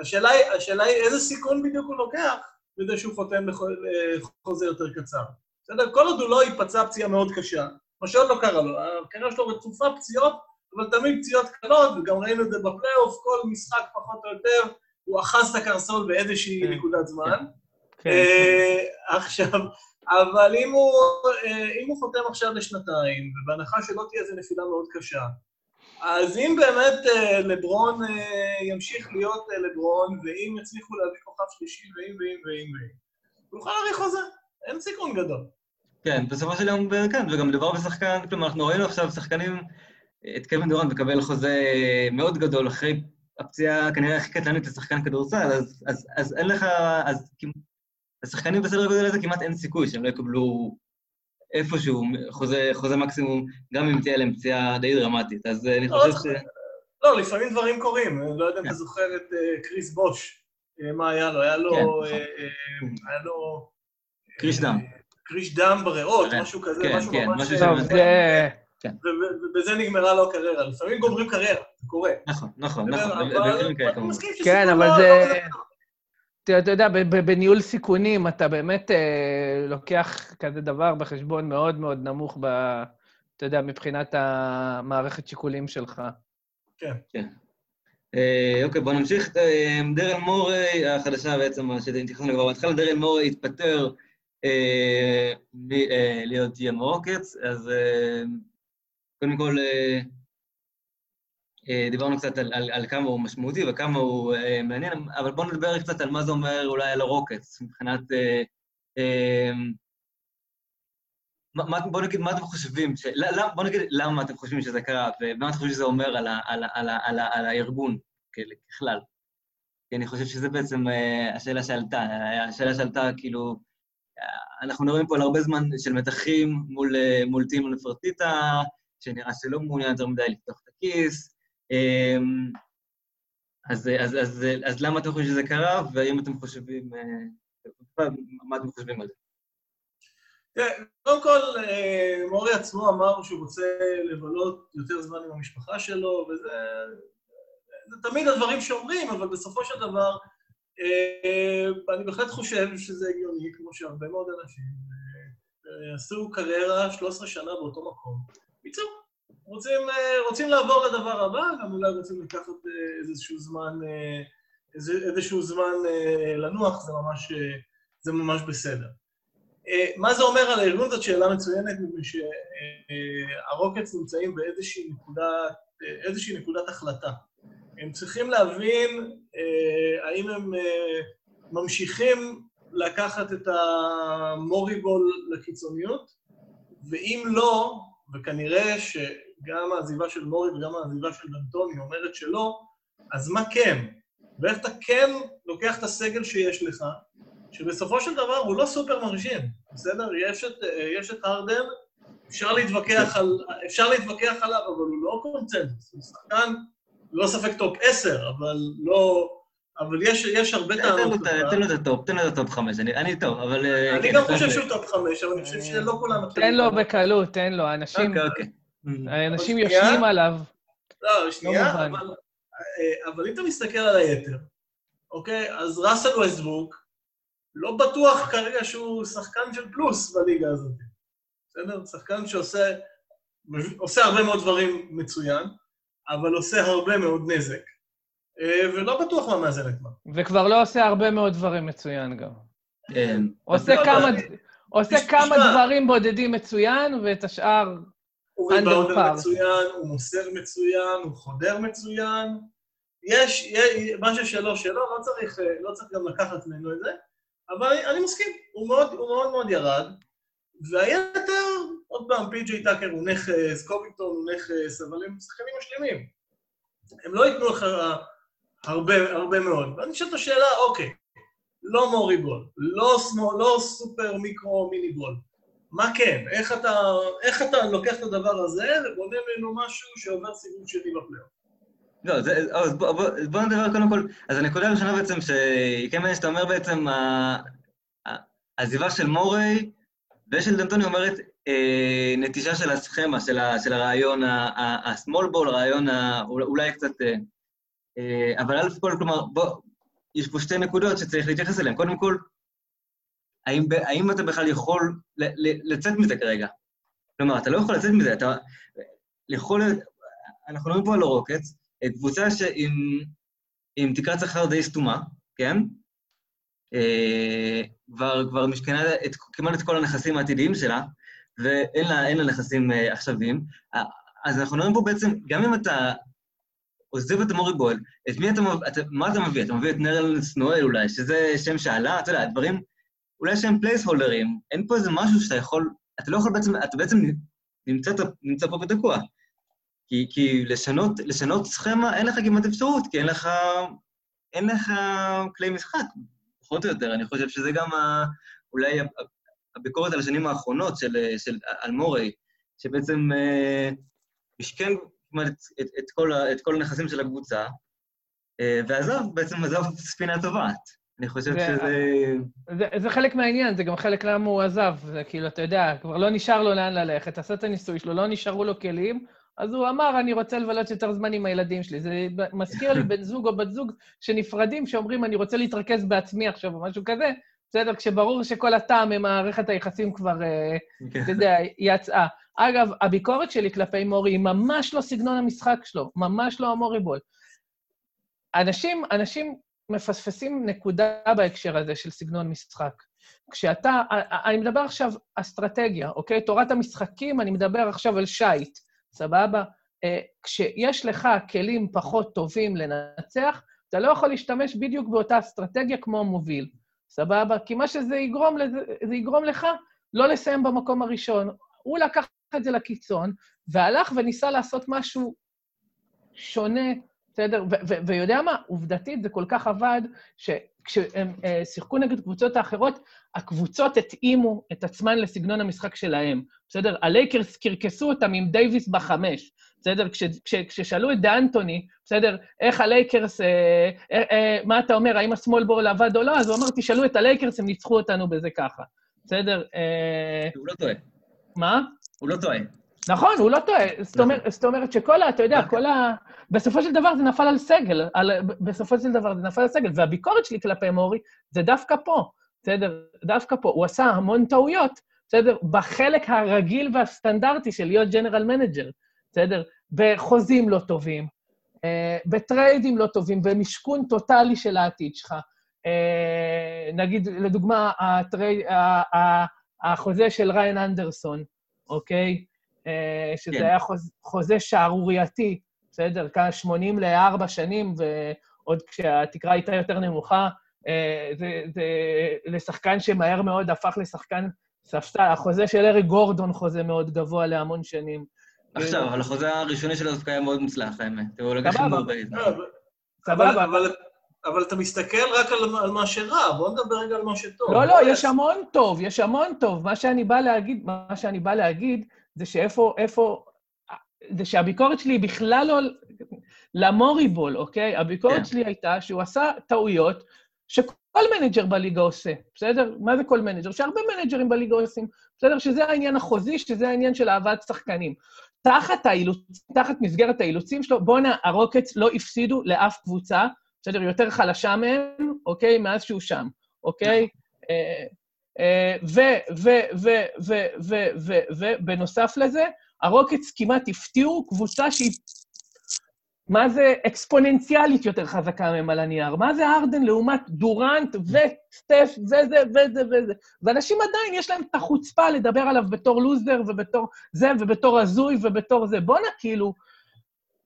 השאלה היא איזה סיכון בדיוק הוא לוקח בזה שהוא חותם לחוזה יותר קצר. בסדר? כל עוד הוא לא ייפצע פציעה מאוד קשה, מה שעוד לא קרה לו, הקריירה שלו רצופה פציעות, אבל תמיד פציעות קלות, וגם ראינו את זה בפלייאוף, כל משחק פחות או יותר, הוא אחז את הקרסול באיזושהי כן. נקודת זמן. כן. אה, עכשיו, אבל אם הוא, אה, אם הוא חותם עכשיו לשנתיים, ובהנחה שלא תהיה איזו נפילה מאוד קשה, אז אם באמת אה, לברון אה, ימשיך להיות לברון, ואם יצליחו להביא כוכב שלישי, ואם ואם ואם ואם, הוא יוכל להאריך חוזה, אין סיכון גדול. כן, בסופו של יום, כן, וגם מדובר בשחקן, כלומר, אנחנו ראינו עכשיו שחקנים, את קווין דורן מקבל חוזה מאוד גדול אחרי הפציעה כנראה הכי קטלנית לשחקן כדורסל, אז, אז, אז אין לך, אז לשחקנים בסדר גודל הזה כמעט אין סיכוי שהם לא יקבלו איפשהו חוזה, חוזה מקסימום, גם אם תהיה להם פציעה די דרמטית. אז אה, אני לא, חושב ש... לא, לפעמים דברים קורים. אני לא יודע אם אתה כן. זוכר את אה, קריס בוש, אה, מה היה לו? היה לו... כן, נכון. היה לו... קריש דם. קריש דם בריאות, משהו כזה, משהו ממש... כן. ובזה נגמרה לו הקריירה. לפעמים גומרים קריירה, זה קורה. נכון, נכון, נכון. כן, אבל לא- זה... לא אתה יודע, בניהול סיכונים אתה באמת אה, לוקח כזה דבר בחשבון מאוד מאוד נמוך, ב, אתה יודע, מבחינת המערכת שיקולים שלך. כן. כן. אה, אוקיי, בואו נמשיך. אה, דרל מורי, החדשה בעצם, שהתייחסנו לגבי בהתחלה, דרל מורי התפטר אה, להיות GM רוקטס, אז אה, קודם כל, דיברנו קצת על, על, על כמה הוא משמעותי וכמה הוא uh, מעניין, אבל בואו נדבר קצת על מה זה אומר אולי על הרוקטס, מבחינת... Uh, uh, בואו נגיד, מה אתם חושבים, ש... בואו נגיד למה אתם חושבים שזה קרה, ומה אתם חושבים שזה אומר על, ה, על, על, על, ה, על הארגון ככלל. כי אני חושב שזה בעצם uh, השאלה שעלתה, השאלה שעלתה, כאילו, אנחנו מדברים פה על הרבה זמן של מתחים מול, אה, מול טימו נפרטיטה, שנראה שלא מעוניין יותר מדי לפתוח את הכיס. אמ, אז, אז, אז, אז למה אתם חושבים שזה קרה, והאם אתם חושבים, אה, מה אתם חושבים על זה? תראה, קודם כל, אה, מורי עצמו אמר שהוא רוצה לבלות יותר זמן עם המשפחה שלו, וזה זה תמיד הדברים שאומרים, אבל בסופו של דבר, אה, אני בהחלט חושב שזה הגיוני, כמו שהרבה מאוד אנשים עשו קריירה 13 שנה באותו מקום. בקיצור, רוצים, רוצים לעבור לדבר הבא, גם אולי רוצים לקחת איזשהו זמן, איזשהו זמן לנוח, זה ממש, זה ממש בסדר. מה זה אומר על הארגון? זאת שאלה מצוינת, מפני שהרוקטס נמצאים באיזושהי נקודת, איזושהי נקודת החלטה. הם צריכים להבין האם הם ממשיכים לקחת את המוריבול לקיצוניות, ואם לא, וכנראה שגם העזיבה של מורי וגם העזיבה של דנטוני אומרת שלא, אז מה כן? ואיך אתה כן לוקח את הסגל שיש לך, שבסופו של דבר הוא לא סופר מרשים, בסדר? יש את, יש את הרדן, אפשר להתווכח, על, אפשר להתווכח עליו, אבל הוא לא קונצנזוס, הוא שחקן, ללא ספק top 10, אבל לא... אבל יש, יש הרבה טענות. תן לו את ה top, תן לו את ה top חמש, אני טוב, אבל... אני כן, גם חושב שהוא top חמש, אבל אני חושב שלא כולם... תן לו בקלות, תן לו, אנשים... אוקיי, אוקיי. אנשים יושבים עליו. לא, שנייה, אבל אם אתה מסתכל על היתר, אוקיי? אז ראסל ווסטבוק, לא בטוח כרגע שהוא שחקן של פלוס בליגה הזאת. בסדר? שחקן שעושה עושה הרבה מאוד דברים מצוין, אבל עושה הרבה מאוד נזק. אה, ולא בטוח מה מאזן את מה. וכבר לא עושה הרבה מאוד דברים מצוין גם. כן. עושה כמה, עושה כמה דברים בודדים מצוין, ואת השאר הוא ריבאונדר מצוין, הוא מוסר מצוין, הוא חודר מצוין. יש, יש משהו שלו שלו, לא צריך, לא צריך גם לקחת ממנו את זה, אבל אני, אני מסכים, הוא מאוד, הוא מאוד מאוד ירד. והיתר, עוד פעם, פי.ג'יי טאקר הוא נכס, קובינגטון הוא נכס, אבל הם שחקנים משלימים. הם לא ייתנו לך הרבה, הרבה מאוד. ואני שואל את השאלה, אוקיי, לא מורי בול, לא, סמו, לא סופר מיקרו מיני בול. מה כן? איך אתה, איך אתה לוקח את הדבר הזה ובונה ממנו משהו שעובר סיבוב שני בפלייאוף? לא, זה, אז בוא, בוא, בוא נדבר קודם כל, אז הנקודה הראשונה בעצם, שקמן, שאתה אומר בעצם, העזיבה של מורי ושל דנטוני אומרת אה, נטישה של הסכמה, של, ה, של הרעיון ה-small ball, הרעיון ה, אולי קצת... אה, אה, אבל אלף כל, כלומר, בוא, יש פה שתי נקודות שצריך להתייחס אליהן. קודם כל, האם, האם אתה בכלל יכול לצאת מזה כרגע? כלומר, אתה לא יכול לצאת מזה, אתה יכול... אנחנו מדברים פה על הרוקטס, קבוצה שעם תקרת שכר די סתומה, כן? אה, כבר, כבר משכנה את, כמעט את כל הנכסים העתידיים שלה, ואין לה, לה נכסים אה, עכשוויים. אז אנחנו מדברים פה בעצם, גם אם אתה עוזב את המורי בויל, את מי אתה, אתה, מה אתה מביא? אתה מביא את נרל סנואל אולי, שזה שם שעלה, אתה יודע, דברים אולי שהם פלייסהולדרים, אין פה איזה משהו שאתה יכול, אתה לא יכול בעצם, אתה בעצם נמצא, נמצא פה ותקוע. כי, כי לשנות, לשנות סכמה, אין לך כמעט אפשרות, כי אין לך, אין לך כלי משחק, פחות או יותר. אני חושב שזה גם ה, אולי הביקורת על השנים האחרונות של, של אלמורי, שבעצם אה, משכן כמעט את, את, את, כל, את כל הנכסים של הקבוצה, אה, ועזב, בעצם עזב ספינה טובעת. אני חושב זה, שזה... זה, זה חלק מהעניין, זה גם חלק למה הוא עזב. זה כאילו, אתה יודע, כבר לא נשאר לו לאן ללכת, עשה את הניסוי שלו, לא נשארו לו כלים, אז הוא אמר, אני רוצה לבלות יותר זמן עם הילדים שלי. זה מזכיר לי בן זוג או בת זוג שנפרדים, שאומרים, אני רוצה להתרכז בעצמי עכשיו, או משהו כזה, בסדר? כשברור שכל הטעם ממערכת היחסים כבר, אה, כן. אתה יודע, יצאה. אגב, הביקורת שלי כלפי מורי היא ממש לא סגנון המשחק שלו, ממש לא המורי בול. אנשים, אנשים מפספסים נקודה בהקשר הזה של סגנון משחק. כשאתה, אני מדבר עכשיו אסטרטגיה, אוקיי? תורת המשחקים, אני מדבר עכשיו על שייט, סבבה? אה, כשיש לך כלים פחות טובים לנצח, אתה לא יכול להשתמש בדיוק באותה אסטרטגיה כמו המוביל, סבבה? כי מה שזה יגרום, זה יגרום לך לא לסיים במקום הראשון. הוא לקח את זה לקיצון, והלך וניסה לעשות משהו שונה בסדר? ויודע מה? עובדתית זה כל כך עבד, כשהם uh, שיחקו נגד קבוצות האחרות, הקבוצות התאימו את עצמן לסגנון המשחק שלהם, בסדר? הלייקרס קרקסו אותם עם דייוויס בחמש, בסדר? כש, כש, כששאלו את ד'אנטוני, בסדר, איך הלייקרס, אה, אה, אה, מה אתה אומר, האם ה small ball עבד או לא? אז הוא אמר, תשאלו את הלייקרס, הם ניצחו אותנו בזה ככה, בסדר? אה... הוא לא טועה. מה? הוא לא טועה. נכון, הוא לא טועה. זאת אומרת, זאת אומרת שכל ה... אתה יודע, כל ה... בסופו של דבר זה נפל על סגל. על, בסופו של דבר זה נפל על סגל. והביקורת שלי כלפי מורי זה דווקא פה, בסדר? דווקא פה. הוא עשה המון טעויות, בסדר? בחלק הרגיל והסטנדרטי של להיות general manager, בסדר? בחוזים לא טובים, אה, בטריידים לא טובים, במשכון טוטאלי של העתיד שלך. אה, נגיד, לדוגמה, הטרי... החוזה של ראיין אנדרסון, אוקיי? אה, שזה כן. היה חוז, חוזה שערורייתי, בסדר? כאן 80 ל-4 שנים, ועוד כשהתקרה הייתה יותר נמוכה, אה, זה, זה לשחקן שמהר מאוד הפך לשחקן ספסל. החוזה של אריק גורדון חוזה מאוד גבוה להמון שנים. עכשיו, אבל החוזה הראשוני שלו דווקא היה מאוד מוצלח, האמת. הוא לקח הימור באיזה. סבבה. אבל אבל אתה מסתכל רק על, על מה שרע, בוא נדבר רגע על מה שטוב. לא, לא, יש המון טוב, יש המון טוב. מה שאני בא להגיד, מה שאני בא להגיד, זה שאיפה, איפה, זה שהביקורת שלי היא בכלל לא ל Moreyball, אוקיי? הביקורת כן. שלי הייתה שהוא עשה טעויות שכל manager בליגה עושה, בסדר? מה זה כל manager? שהרבה מנג'רים בליגה עושים, בסדר? שזה העניין החוזי, שזה העניין של הבאת שחקנים. תחת האילוצ... תחת מסגרת האילוצים שלו, בואנה, הרוקטס לא הפסידו לאף קבוצה, בסדר? יותר חלשה מהם, אוקיי? מאז שהוא שם, אוקיי? ובנוסף לזה, הרוקטס כמעט הפתיעו קבוצה שהיא, מה זה אקספוננציאלית יותר חזקה מהם על הנייר. מה זה הארדן לעומת דורנט וסטף וזה וזה וזה. ואנשים עדיין, יש להם את החוצפה לדבר עליו בתור לוזר ובתור זה ובתור הזוי ובתור זה. בואנה, כאילו,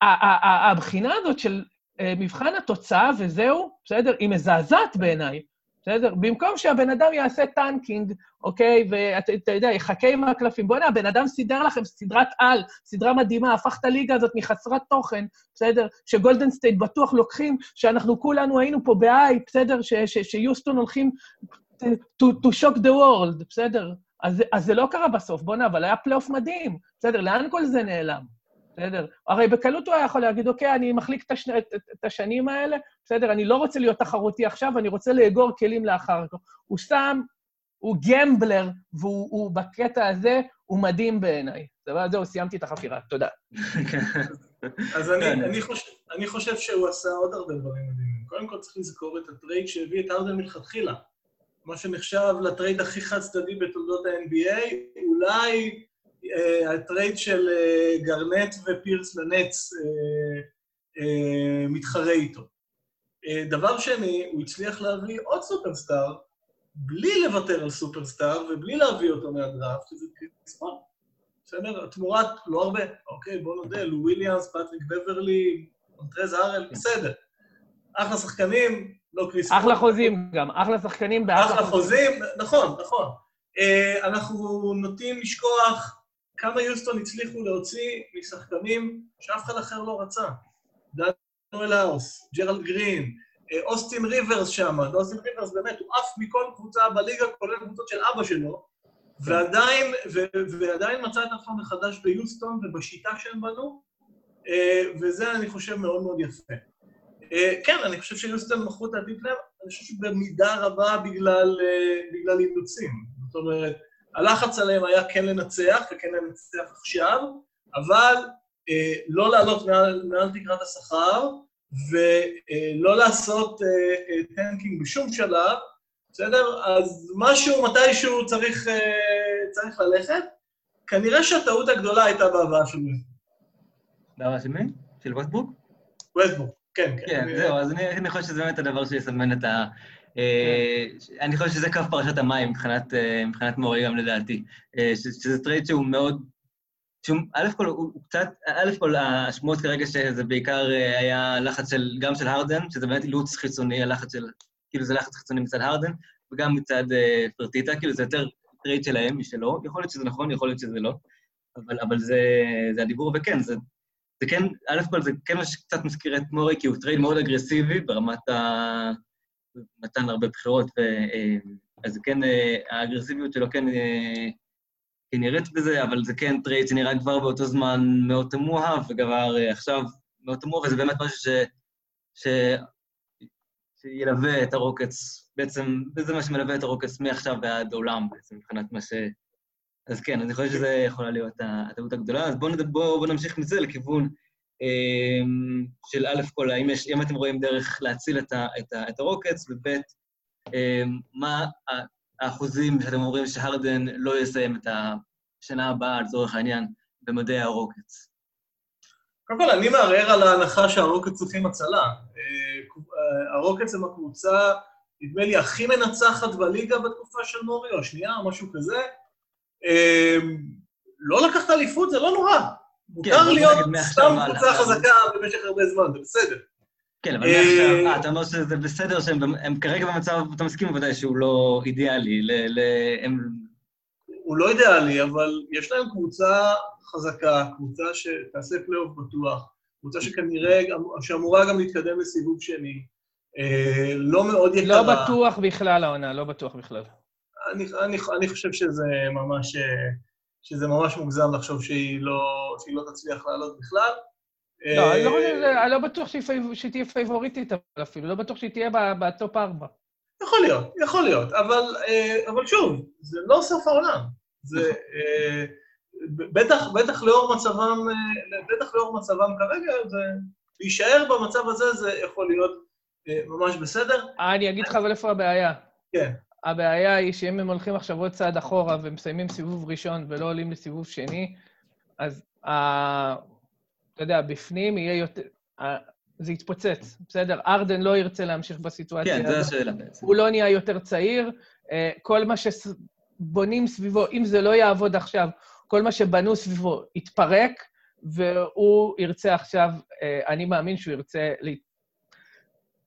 הבחינה הזאת של אה, מבחן התוצאה וזהו, בסדר? היא מזעזעת בעיניי, בסדר? במקום שהבן אדם יעשה tanking, אוקיי, ואתה יודע, יחכה עם הקלפים, בוא'נה, הבן אדם סידר לכם סדרת על, סדרה מדהימה, הפך את הליגה הזאת מחסרת תוכן, בסדר? שגולדן סטייט בטוח לוקחים, שאנחנו כולנו היינו פה בהיי, בסדר? שיוסטון הולכים to, to shock the world, בסדר? אז, אז זה לא קרה בסוף, בוא'נה, אבל היה פלייאוף מדהים, בסדר? לאן כל זה נעלם? בסדר? הרי בקלות הוא היה יכול להגיד, אוקיי, אני מחליק את, השני, את, את השנים האלה, בסדר? אני לא רוצה להיות תחרותי עכשיו, אני רוצה לאגור כלים לאחר כך. הוא שם, הוא gambler, והוא בקטע הזה, הוא מדהים בעיניי. זהו, סיימתי את החפירה, תודה. אז אני. אני, חושב, אני חושב שהוא עשה עוד הרבה דברים מדהימים. קודם כל צריך לזכור את ה trade שהביא את הארדן מלכתחילה. מה שנחשב לטרייד הכי חד-צדדי בתולדות ה-NBA, אולי אה, ה trade של אה, גרנט ופירס לנטס אה, מתחרה איתו. דבר שני, הוא הצליח להביא עוד סופרסטאר, בלי לוותר על סופרסטאר ובלי להביא אותו מהדראפט, שזה קריס פול. בסדר? תמורת לא הרבה. אוקיי, בוא נודה, לו וויליאמס, פטריק בברלי, מונטרז הארל, בסדר. אחלה שחקנים, לא קריס פול. אחלה חוזים גם, אחלה שחקנים באחלה חוזים. אחלה חוזים, נכון, נכון. אנחנו נוטים לשכוח כמה יוסטון הצליחו להוציא משחקנים שאף אחד אחר לא רצה. דניאל האוס, ג'רלד גרין, אה, אוסטין ריברס שם, אוסטין ריברס באמת, הוא עף מכל קבוצה בליגה, כולל קבוצות של אבא שלו, ועדיין, ו- ועדיין מצא את עצמו מחדש ביוסטון ובשיטה שהם בנו, אה, וזה אני חושב מאוד מאוד יפה. אה, כן, אני חושב שיוסטון מכרו את שלהם, אני חושב שבמידה רבה בגלל, בגלל אילוצים. זאת אומרת, הלחץ עליהם היה כן לנצח, וכן לנצח עכשיו, אבל לא לעלות מעל, מעל תקרת השכר, ולא לעשות אה, אה, tanking בשום שלב, בסדר? אז משהו, מתישהו צריך, אה, צריך ללכת. כנראה שהטעות הגדולה הייתה בהבאה של ווסטברוק. בהבאה של מי? של ווסטברוק? ווסטברוק, כן, כן. כן, זהו, אז אני חושב שזה באמת הדבר שיסמן את ה... אה, אני חושב שזה קו פרשת המים מבחינת, אה, מורי גם לדעתי. אה, שזה trade שהוא מאוד... א' כל, הוא קצת, א' כל, השמועות כרגע שזה בעיקר היה לחץ של, גם של הרדן, שזה באמת אילוץ חיצוני, הלחץ של, כאילו זה לחץ חיצוני מצד הרדן, וגם מצד פרטיטה, כאילו זה יותר trade שלהם משלו. יכול להיות שזה נכון, יכול להיות שזה לא, אבל, אבל זה, זה הדיבור, וכן, זה, זה כן, א' כל, זה כן מה שקצת מזכיר את מורי, כי הוא trade מאוד אגרסיבי ברמת ה... נתן הרבה בחירות, ו, אה, אז כן, אה, האגרסיביות שלו כן, כן נראית בזה, אבל זה כן trade שנראה כבר באותו זמן מאוד תמוה, וכבר אה, עכשיו מאוד תמוה, וזה באמת משהו ש, ש, שילווה את הרוקטס, בעצם, זה מה שמלווה את הרוקטס מעכשיו ועד עולם, בעצם, מבחינת מה ש... אז כן, אני חושב שזה יכולה להיות הטעות הגדולה. אז בואו בוא, בוא נמשיך מזה לכיוון אה, של א' כל, האם, יש, אם אתם רואים דרך להציל את, ה, את, ה, את הרוקטס, וב' אה, מה האחוזים שאתם אומרים שהרדן לא יסיים את השנה הבאה, לצורך העניין, במדעי הרוקטס? קודם כל, אני מערער על ההנחה שהרוקטס צריכים הצלה. אה, הרוקטס הם הקבוצה, נדמה לי, הכי מנצחת בליגה בתקופה של מורי, או שנייה, או משהו כזה. לא לקחת אליפות זה לא נורא. מותר כן, להיות נגיד מעכשיו סתם. קבוצה חזקה במשך הרבה זמן, זה בסדר. כן, אבל אה, מעכשיו, אה, אתה אומר שזה בסדר שהם כרגע במצב, אתה מסכים בוודאי שהוא לא אידיאלי, ל- ל- הם... הוא לא אידיאלי, אבל יש להם קבוצה חזקה, קבוצה שתעשה פלייאוף בטוח, קבוצה שכנראה, שאמורה גם להתקדם לסיבוב שני. אה, לא מאוד יקרה. לא בטוח בכלל העונה, לא בטוח בכלל. אני, אני, אני חושב שזה ממש, שזה ממש מוגזם לחשוב שהיא לא, שהיא לא תצליח לעלות בכלל. לא, אני לא אה, אני לא בטוח שהיא שתהיה פייבוריטית, אפילו, לא בטוח שהיא תהיה בטופ ארבע. יכול להיות, יכול להיות, אבל, אה, שוב, זה לא סוף העולם. זה אה, ב- בטח, בטח לאור מצבם, אה, בטח לאור מצבם כרגע, זה להישאר במצב הזה זה יכול להיות אה, ממש בסדר. אני אגיד לך אבל איפה הבעיה. כן. הבעיה היא שאם הם הולכים עכשיו עוד צעד אחורה ומסיימים סיבוב ראשון ולא עולים לסיבוב שני, אז. אתה יודע, בפנים יהיה יותר... ה- זה יתפוצץ, בסדר? ארדן לא ירצה להמשיך בסיטואציה כן, זו הזאת. השאלה בעצם. הוא לא נהיה יותר צעיר. אה, כל מה שבונים סביבו, אם זה לא יעבוד עכשיו, כל מה שבנו סביבו יתפרק, והוא ירצה עכשיו, אה, אני מאמין שהוא ירצה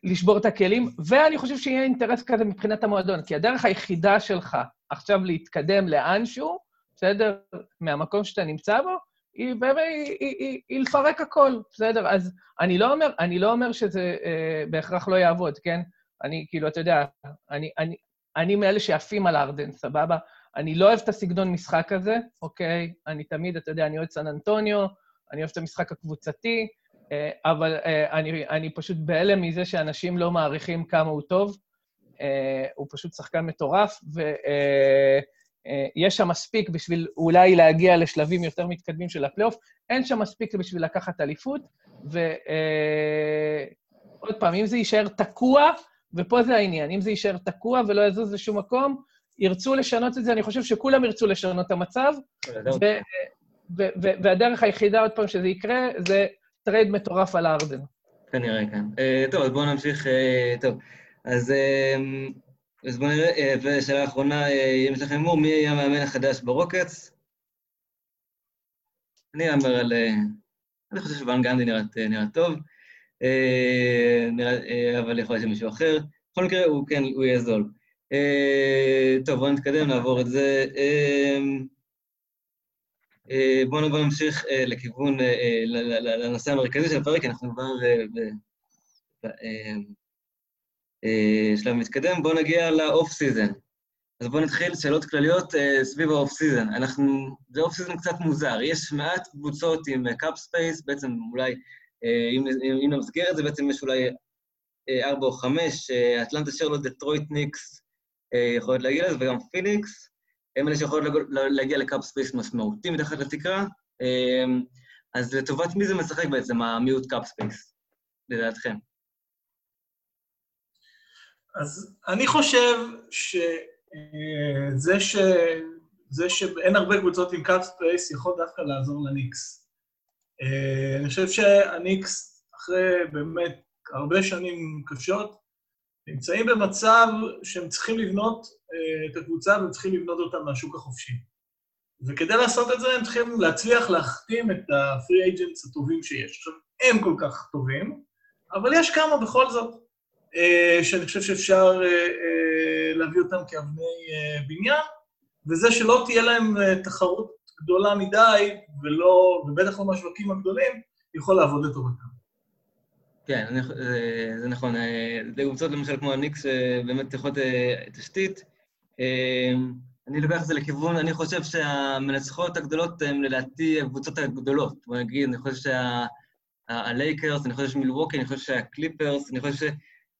לשבור את הכלים, ואני חושב שיהיה אינטרס כזה מבחינת המועדון, כי הדרך היחידה שלך עכשיו להתקדם לאנשהו, בסדר? מהמקום שאתה נמצא בו, היא באמת, היא, היא, היא, היא לפרק הכל, בסדר? אז אני לא אומר, אני לא אומר שזה אה, בהכרח לא יעבוד, כן? אני, כאילו, אתה יודע, אני, אני, אני מאלה שעפים על ארדן, סבבה? אני לא אוהב את הסגנון משחק הזה, אוקיי? אני תמיד, אתה יודע, אני אוהד סן אנטוניו, אני אוהב את המשחק הקבוצתי, אה, אבל אה, אני, אני פשוט בהלם מזה שאנשים לא מעריכים כמה הוא טוב. אה, הוא פשוט שחקן מטורף, ויש שם מספיק בשביל אולי להגיע לשלבים יותר מתקדמים של הפלייאוף, אין שם מספיק בשביל לקחת אליפות, ועוד פעם, אם זה יישאר תקוע, ופה זה העניין, אם זה יישאר תקוע ולא יזוז לשום מקום, ירצו לשנות את זה, אני חושב שכולם ירצו לשנות את המצב, והדרך היחידה, עוד פעם, שזה יקרה, זה trade מטורף על הארדן. כנראה, כן. אה, טוב, אז בואו נמשיך. אה, טוב, אז, אה, אז בואו נראה, אה, ושאלה אחרונה, אם יש לכם הימור, מי יהיה המאמן החדש ברוקטס? אני אהמר על... אה, אני חושב שוואן גנדי נראית אה, טוב, נראה- אבל יכול להיות שמישהו אחר. בכל מקרה, הוא כן, הוא יהיה זול. טוב, בואו נתקדם, נעבור את זה. בואו בוא נמשיך לכיוון, לנושא המרכזי של הפרק, אנחנו כבר שלב מתקדם. בואו נגיע ל off-season. אז בואו נתחיל שאלות כלליות אה, סביב ה off-season. אנחנו, זה off-season קצת מוזר, יש מעט קבוצות עם cap space, בעצם אולי, אה, אם, אם, נמסגר את זה, בעצם יש אולי אה, ארבע או חמש, אה, אטלנטה שרלוט, דטרויט ניקס, אה, יכולות להגיע לזה, וגם פיניקס. הם אלה שיכולות להגיע ל cap space משמעותי מתחת לתקרה. אה, אז לטובת מי זה משחק בעצם, המיעוט cap space, לדעתכם? אז אני חושב שזה ש... זה שאין הרבה קבוצות עם cap space יכול דווקא לעזור לניקס. אה, אני חושב שהניקס, אחרי באמת הרבה שנים קשות, נמצאים במצב שהם צריכים לבנות אה, את הקבוצה והם צריכים לבנות אותה מהשוק החופשי. וכדי לעשות את זה הם צריכים להצליח להחתים את הפרי אייג'נטס הטובים שיש. עכשיו, הם כל כך טובים, אבל יש כמה בכל זאת. אה, שאני חושב שאפשר אה, אה, להביא אותם כאבני אה, בניין, וזה שלא תהיה להם אה, תחרות גדולה מדי, ולא, ובטח לא מהשווקים הגדולים, יכול לעבוד לטובתם. כן, זה, זה נכון. אה, זה קבוצות למשל כמו הניקס, יכולות אה, תשתית. אה, אני לוקח את זה לכיוון, אני חושב שהמנצחות הגדולות הן לדעתי הקבוצות הגדולות. בוא נגיד, אני חושב שהלייקרס, אני חושב שמילווקי, אני חושב שהקליפרס, אני חושב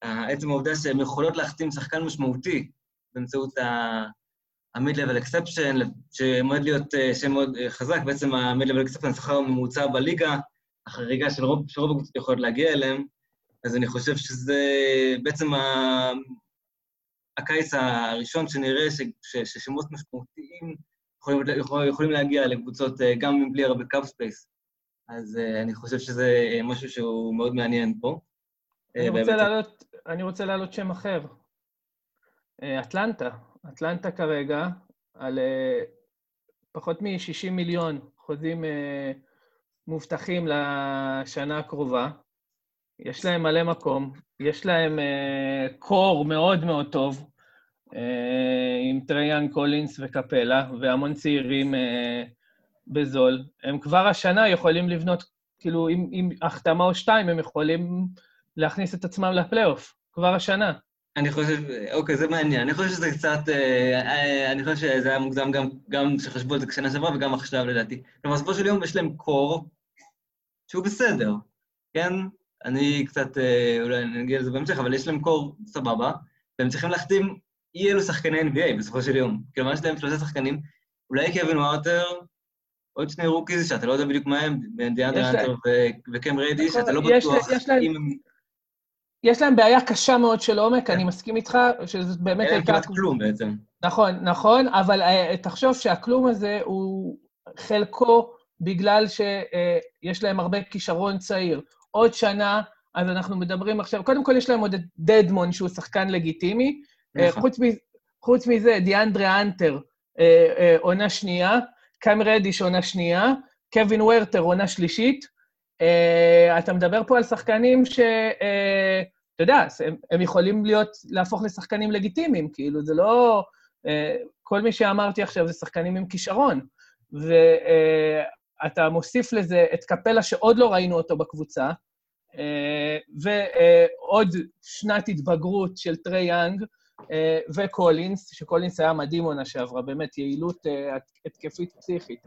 שעצם העובדה שהן יכולות להחתים שחקן משמעותי באמצעות ה-mid-level exception, שמועד להיות אה, שם מאוד אה, חזק, בעצם ה-mid-level exception, השכר הממוצע בליגה, החריגה של רוב, שרוב הקבוצות יכולות להגיע אליהם, אז אני חושב שזה בעצם ה... הקיץ הראשון שנראה ש, ש, ששמות משמעותיים יכולים, יכול, יכולים להגיע לקבוצות אה, גם בלי הרבה cap space. אז אני חושב שזה משהו שהוא מאוד מעניין פה. אני רוצה להעלות, אני רוצה להעלות שם אחר. אה, אטלנטה. אטלנטה כרגע, על אה, פחות מ-60 מיליון חוזים אה, מובטחים לשנה הקרובה. יש להם מלא מקום, יש להם core מאוד מאוד טוב, עם טריי יאנג קולינס וקפלה, והמון צעירים בזול. הם כבר השנה יכולים לבנות, כאילו, עם, עם החתמה או שתיים, הם יכולים להכניס את עצמם לפלייאוף, כבר השנה. אני חושב, אוקיי, זה מעניין. אני חושב שזה קצת, אה, אה, אני חושב שזה היה מוגזם גם, גם שחשבו על זה כשנה שעברה וגם עכשיו לדעתי. כלומר, בסופו של יום יש להם קור שהוא בסדר, כן? אני קצת, אה, אולי נגיע לזה בהמשך, אבל יש להם קור סבבה, והם צריכים להחתים אי אלו שחקני NBA בסופו של יום. כלומר, יש להם שלושה שחקנים, אולי קווין הרטר, עוד שני rookies שאתה לא יודע בדיוק מה הם, ו- וקם רדיש, נכון, שאתה לא בטוח אם הם... יש להם בעיה קשה מאוד של עומק, כן. אני מסכים איתך, שזאת באמת אין להם הייתה... כמעט כלום בעצם. נכון, נכון, אבל אה, תחשוב שהכלום הזה הוא חלקו בגלל שיש להם הרבה כישרון צעיר. עוד שנה, אז אנחנו מדברים עכשיו, קודם כל יש להם עוד את דדמון, שהוא שחקן לגיטימי. אה, נכון. חוץ, מ- חוץ מזה, דיאנדרה אנטר, אה, אה, עונה שנייה, קאם רדיש, עונה שנייה, קווין וורטר, עונה שלישית. אה, אתה מדבר פה על שחקנים ש... אה, אתה יודע, הם, הם יכולים להיות, להפוך לשחקנים לגיטימיים, כאילו, זה לא... אה, כל מי שאמרתי עכשיו זה שחקנים עם כישרון. ואתה מוסיף לזה את קפלה שעוד לא ראינו אותו בקבוצה, אה, ועוד שנת התבגרות של טרי יאנג, אה, וקולינס, שקולינס היה מדהים עונה שעברה, באמת יעילות אה, התקפית פסיכית.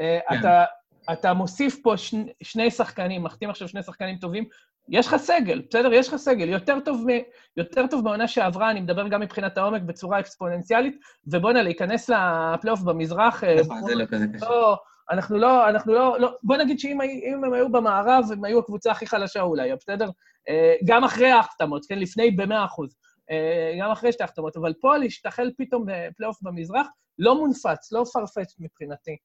אה, כן. אתה, אתה מוסיף פה שני, שני שחקנים, מחתים עכשיו שני שחקנים טובים, יש לך סגל, בסדר? יש לך סגל. יותר טוב, מ, יותר טוב מהעונה שעברה, אני מדבר גם מבחינת העומק בצורה אקספוננציאלית, ובואנה, להיכנס לפלייאוף במזרח... אה, זה לא כזה קשה. לא, אנחנו לא, אנחנו לא, לא, בוא נגיד שאם הם היו במערב, הם היו הקבוצה הכי חלשה אולי, בסדר? אה, גם אחרי ההחתמות, כן? לפני במאה אחוז. אה, גם אחרי שתי החתמות, אבל פה להשתחל פתאום בפלייאוף במזרח, לא מונפץ, לא farfetched מבחינתי.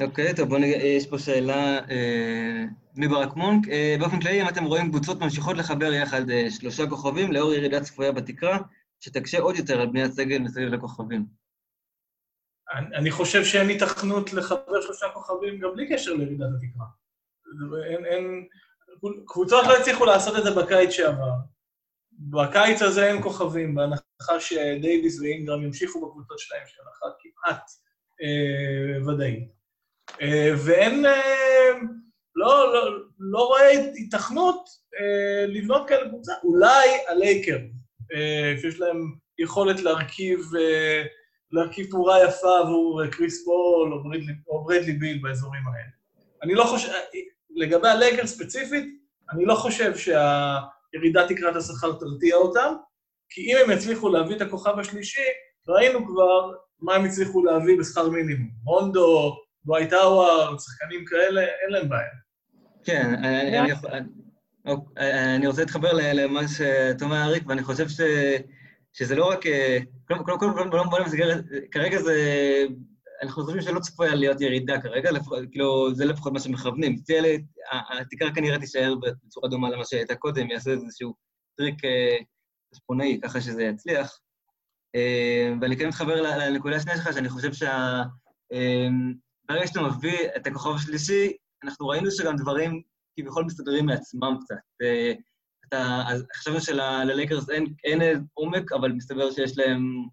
אוקיי, טוב, בואו נגיד, יש פה שאלה אה, מברק מונק. אה, באופן כללי, אם אתם רואים קבוצות ממשיכות לחבר יחד אה, שלושה כוכבים לאור ירידה צפויה בתקרה, שתקשה עוד יותר על בניית סגל מסביב לכוכבים. אני, חושב שאין היתכנות לחבר שלושה כוכבים גם בלי קשר לירידת התקרה. אין, אין, קבוצות לא הצליחו לעשות את זה בקיץ שעבר. בקיץ הזה אין כוכבים, בהנחה שדייוויס ואינגרם ימשיכו בקבוצות שלהם, שהיא הנחה כמעט אה, ודאית. אה, ואין, אה, לא, לא, לא רואה היתכנות אה, לבנות כאלה קבוצה. אולי הלייקר, שיש להם יכולת להרכיב, להרכיב תאורה יפה עבור קריס פול או ברדלי, או ברדלי ביל באזורים האלה. אני לא חושב, לגבי הלייקרס ספציפית, אני לא חושב שהירידת תקרת השכר תרתיע אותם, כי אם הם יצליחו להביא את הכוכב השלישי, ראינו כבר מה הם הצליחו להביא בשכר מינימום. רונדו, דווייט האווארד, שחקנים כאלה, אין להם בעיה. כן, אני, אני, יכול- אני, אוקיי, אני רוצה להתחבר למה שאתה אומר, אריק, ואני חושב ש, שזה לא רק... אה, קודם כל, קודם כל, בוא נמסגר, כרגע זה... אנחנו חושבים שלא צפויה להיות ירידה כרגע, כאילו, זה לפחות מה שמכוונים. התקרה כנראה תישאר בצורה דומה למה שהייתה קודם, יעשו איזשהו טריק אה, חשבונאי ככה שזה יצליח. אה, ואני כן מתחבר לנקודה השנייה שלך, שאני חושב שה... אה, ברגע שאתה מביא את הכוכב השלישי, אנחנו ראינו שגם דברים כביכול מסתדרים מעצמם קצת. אה, אתה, אז חשבנו שללייקרס אין, אין עומק, אבל מסתבר שיש להם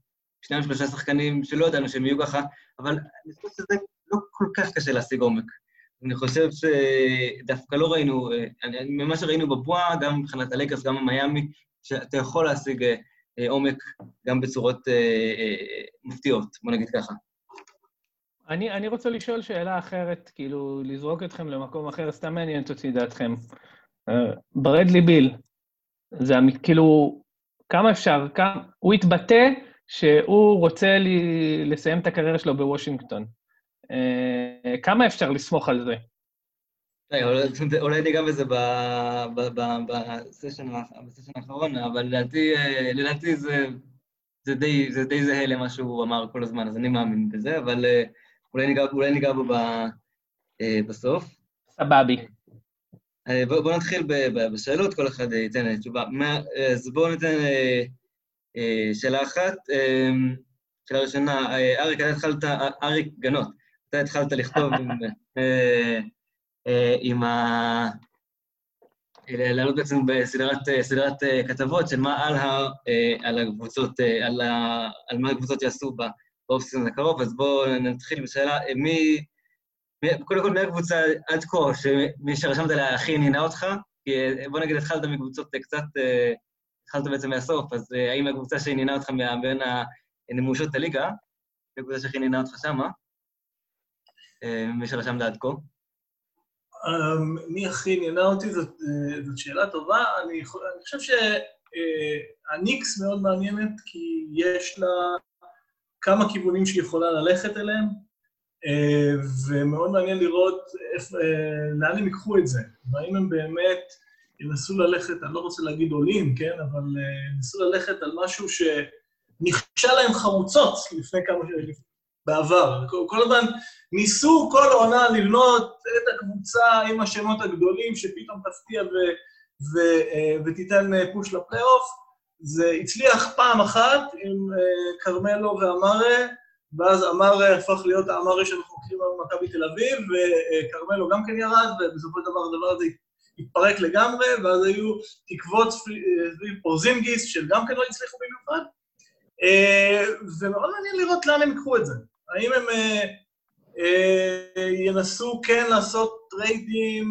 שניים שלושה שחקנים שלא ידענו שהם יהיו ככה, אבל אני חושב שזה לא כל כך קשה להשיג עומק. אני חושב שדווקא לא ראינו, ממה שראינו בבועה, גם מבחינת הלקרס, גם במיאמי, שאתה יכול להשיג עומק גם בצורות מפתיעות, בוא נגיד ככה. אני, אני רוצה לשאול שאלה אחרת, כאילו, לזרוק אתכם למקום אחר, סתם מעניינת אותי דעתכם. ברדלי ביל, זה כאילו, כמה אפשר, כמה, הוא התבטא שהוא רוצה לי, לסיים את הקריירה שלו בוושינגטון. אה, כמה אפשר לסמוך על זה? אולי ניגע בזה בסשן האחרון, אבל לדעתי, אה, זה, די, זה די זהה למה שהוא אמר כל הזמן, אז אני מאמין בזה, אבל אה, אולי ניגע, אולי ניגע בו ב, בסוף. סבבי. בואו בוא נתחיל בשאלות, כל אחד ייתן תשובה. אז בואו ניתן שאלה אחת. שאלה ראשונה, אריק, אתה התחלת, אריק גנות, אתה התחלת לכתוב עם, עם ה... לעלות בעצם בסדרת סדרת כתבות של מה על, ה, על הקבוצות, על, ה, על מה הקבוצות יעשו באופסיזון הקרוב, אז בואו נתחיל בשאלה, מי, קודם כל, מי הקבוצה עד כה, שמי שרשמת עליה הכי עניינה אותך? כי בוא נגיד, התחלת מקבוצות קצת, התחלת בעצם מהסוף, אז האם הקבוצה שעניינה אותך בין הנמושות הליגה, הקבוצה שהכי עניינה אותך שמה? מי שרשמת עד כה? מי הכי עניינה אותי, זאת, זאת שאלה טובה. אני חושב שהניקס מאוד מעניינת, כי יש לה כמה כיוונים שהיא יכולה ללכת אליהם. אה, ומאוד מעניין לראות אה, לאן הם ייקחו את זה. והאם הם באמת ינסו ללכת, אני לא רוצה להגיד עולים, כן, אבל אה, ינסו ללכת על משהו שנכשל להם חרוצות לפני כמה שנים, בעבר. כל הזמן ניסו כל עונה לבנות את הקבוצה עם השמות הגדולים, שפתאום תפתיע ו, ו, ותיתן פוש לפלייאוף. זה הצליח פעם אחת עם כרמלו ואמרה, ואז אמר הפך להיות האמרי שאנחנו מכירים היום במכבי תל אביב, וכרמלו גם כן ירד, ובסופו של דבר הדבר הזה התפרק לגמרי, ואז היו תקוות סביב פורזינגיס, שגם כן לא הצליחו במיוחד. אה, ומאוד מעניין לראות לאן הם יקחו את זה. האם הם אה, אה, ינסו כן לעשות טריידים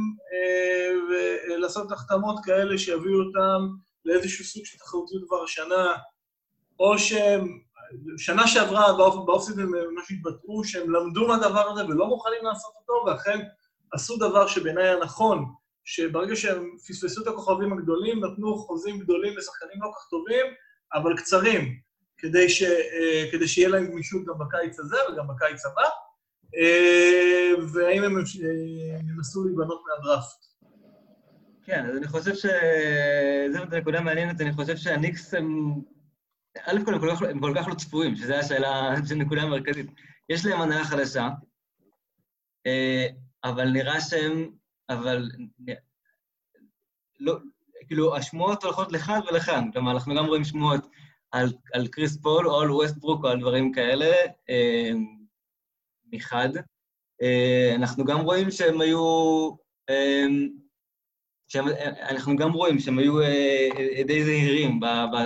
ולעשות החתמות כאלה שיביאו אותם לאיזשהו סוג של תחרותיות כבר השנה, או שהם שנה שעברה ב offseason הם ממש התבטאו שהם למדו מהדבר הזה ולא מוכנים לעשות אותו, ואכן עשו דבר שבעיניי היה נכון, שברגע שהם פספסו את הכוכבים הגדולים, נתנו חוזים גדולים לשחקנים לא כך טובים, אבל קצרים, כדי, ש, אה, כדי שיהיה להם גמישות גם בקיץ הזה וגם בקיץ הבא, אה, והאם הם אה, ינסו להיבנות מהדראפט. כן, אז אני חושב שזו נקודה מעניינת, אני חושב שהניקס הם א' כל הם כל כך לא צפויים, שזו השאלה, זו נקודה מרכזית. יש להם הנהלה חדשה, אה, אבל נראה שהם, אבל... לא, כאילו, השמועות הולכות לכאן ולכאן. כלומר, אנחנו גם רואים שמועות על, על קריס פול או על ווסטברוק או על דברים כאלה אה, מחד. אה, אנחנו גם רואים שהם היו... שאנחנו גם רואים שהם היו אה, אה, די זהירים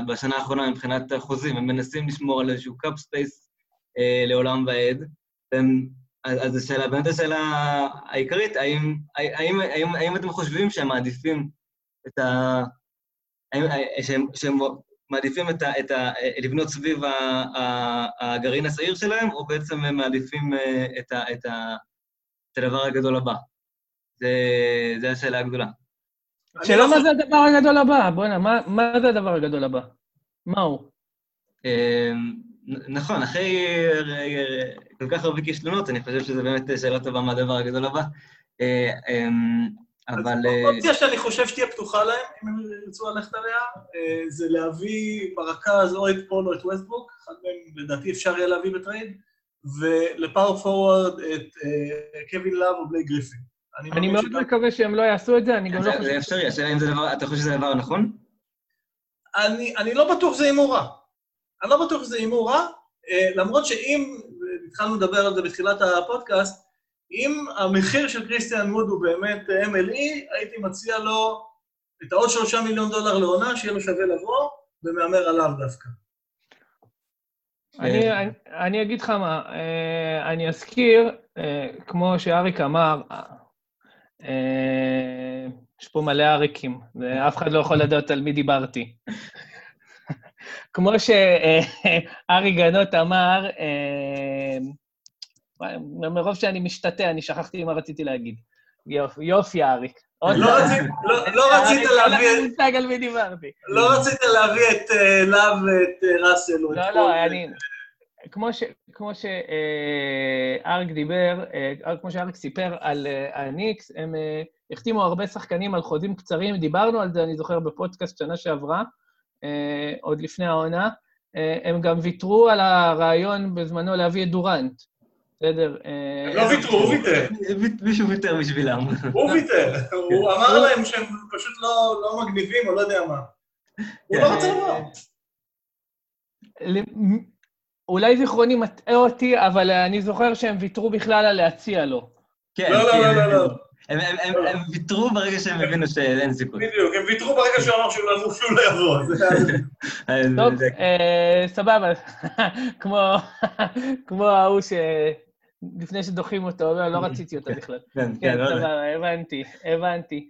בשנה האחרונה מבחינת החוזים, הם מנסים לשמור על איזשהו cap space אה, לעולם ועד. אז השאלה, באמת השאלה העיקרית, האם, האם, האם, האם אתם חושבים שהם מעדיפים את ה... האם, שהם, שהם מעדיפים את ה, את ה, לבנות סביב הגרעין הצעיר שלהם, או בעצם הם מעדיפים את, ה, את, ה, את הדבר הגדול הבא? זו השאלה הגדולה. שאלה לא מה זה הדבר הגדול הבא, בוא'נה, מה זה הדבר הגדול הבא? מה הוא? אמ, נכון, אחרי כל כך הרבה כישלונות, אני חושב שזו באמת שאלה טובה מה הדבר הגדול הבא. אה, אמ, אבל... אופציה שאני חושב שתהיה פתוחה להם, אם הם ירצו ללכת עליה, אה, זה להביא כרכז או את פול או את ווסטברוק, אחד מהם לדעתי אפשר יהיה להביא ב trade, ול power forward את אה, קווין לאב או בלייק גריפין. אני מאוד מקווה שהם לא יעשו את זה, אני גם לא חושב... זה אפשרי, השאלה אם זה דבר, אתה חושב שזה דבר נכון? אני לא בטוח שזה הימור רע. אני לא בטוח שזה הימור רע, אה, למרות שאם, התחלנו לדבר על זה בתחילת הפודקאסט, אם המחיר של קריסטיאן מוד הוא באמת MLE, הייתי מציע לו את העוד שלושה מיליון דולר לעונה, שיהיה לו שווה לבוא, ומהמר עליו דווקא. אני, אני, אני אגיד לך מה, אה, אני אזכיר, אה, כמו שאריק אמר, אה, יש פה מלא אריקים, ואף אחד לא יכול לדעת על מי דיברתי. כמו שארי גנות אמר, אה, מרוב שאני משתתה, אני שכחתי מה רציתי להגיד. יופי, יופי, אריק. לא, לא, לא רצית להביא... אין לי מושג על מי דיברתי. לא רצית להביא את להב ואת ראסל לא, לא, אני... כמו שאריק דיבר, כמו שאריק סיפר על הניקס, הם החתימו הרבה שחקנים על חוזים קצרים, דיברנו על זה, אני זוכר, בפודקאסט שנה שעברה, עוד לפני העונה. הם גם ויתרו על הרעיון בזמנו להביא את דורנט. בסדר? הם לא ויתרו, הוא ויתר. מישהו ויתר בשבילם. הוא ויתר. הוא אמר להם שהם פשוט לא מגניבים או לא יודע מה. הוא לא רוצה לבוא. אולי זיכרוני מטעה אותי, אבל אני זוכר שהם ויתרו בכלל על להציע לו. כן, לא, לא, לא, לא. הם ויתרו ברגע שהם הבינו שאין סיכוי. בדיוק, הם ויתרו ברגע שהוא אמר שהוא לא יבוא. טוב, סבבה. כמו ההוא ש... לפני שדוחים אותו, לא רציתי אותו בכלל. כן, כן, כן, סבבה, הבנתי, הבנתי.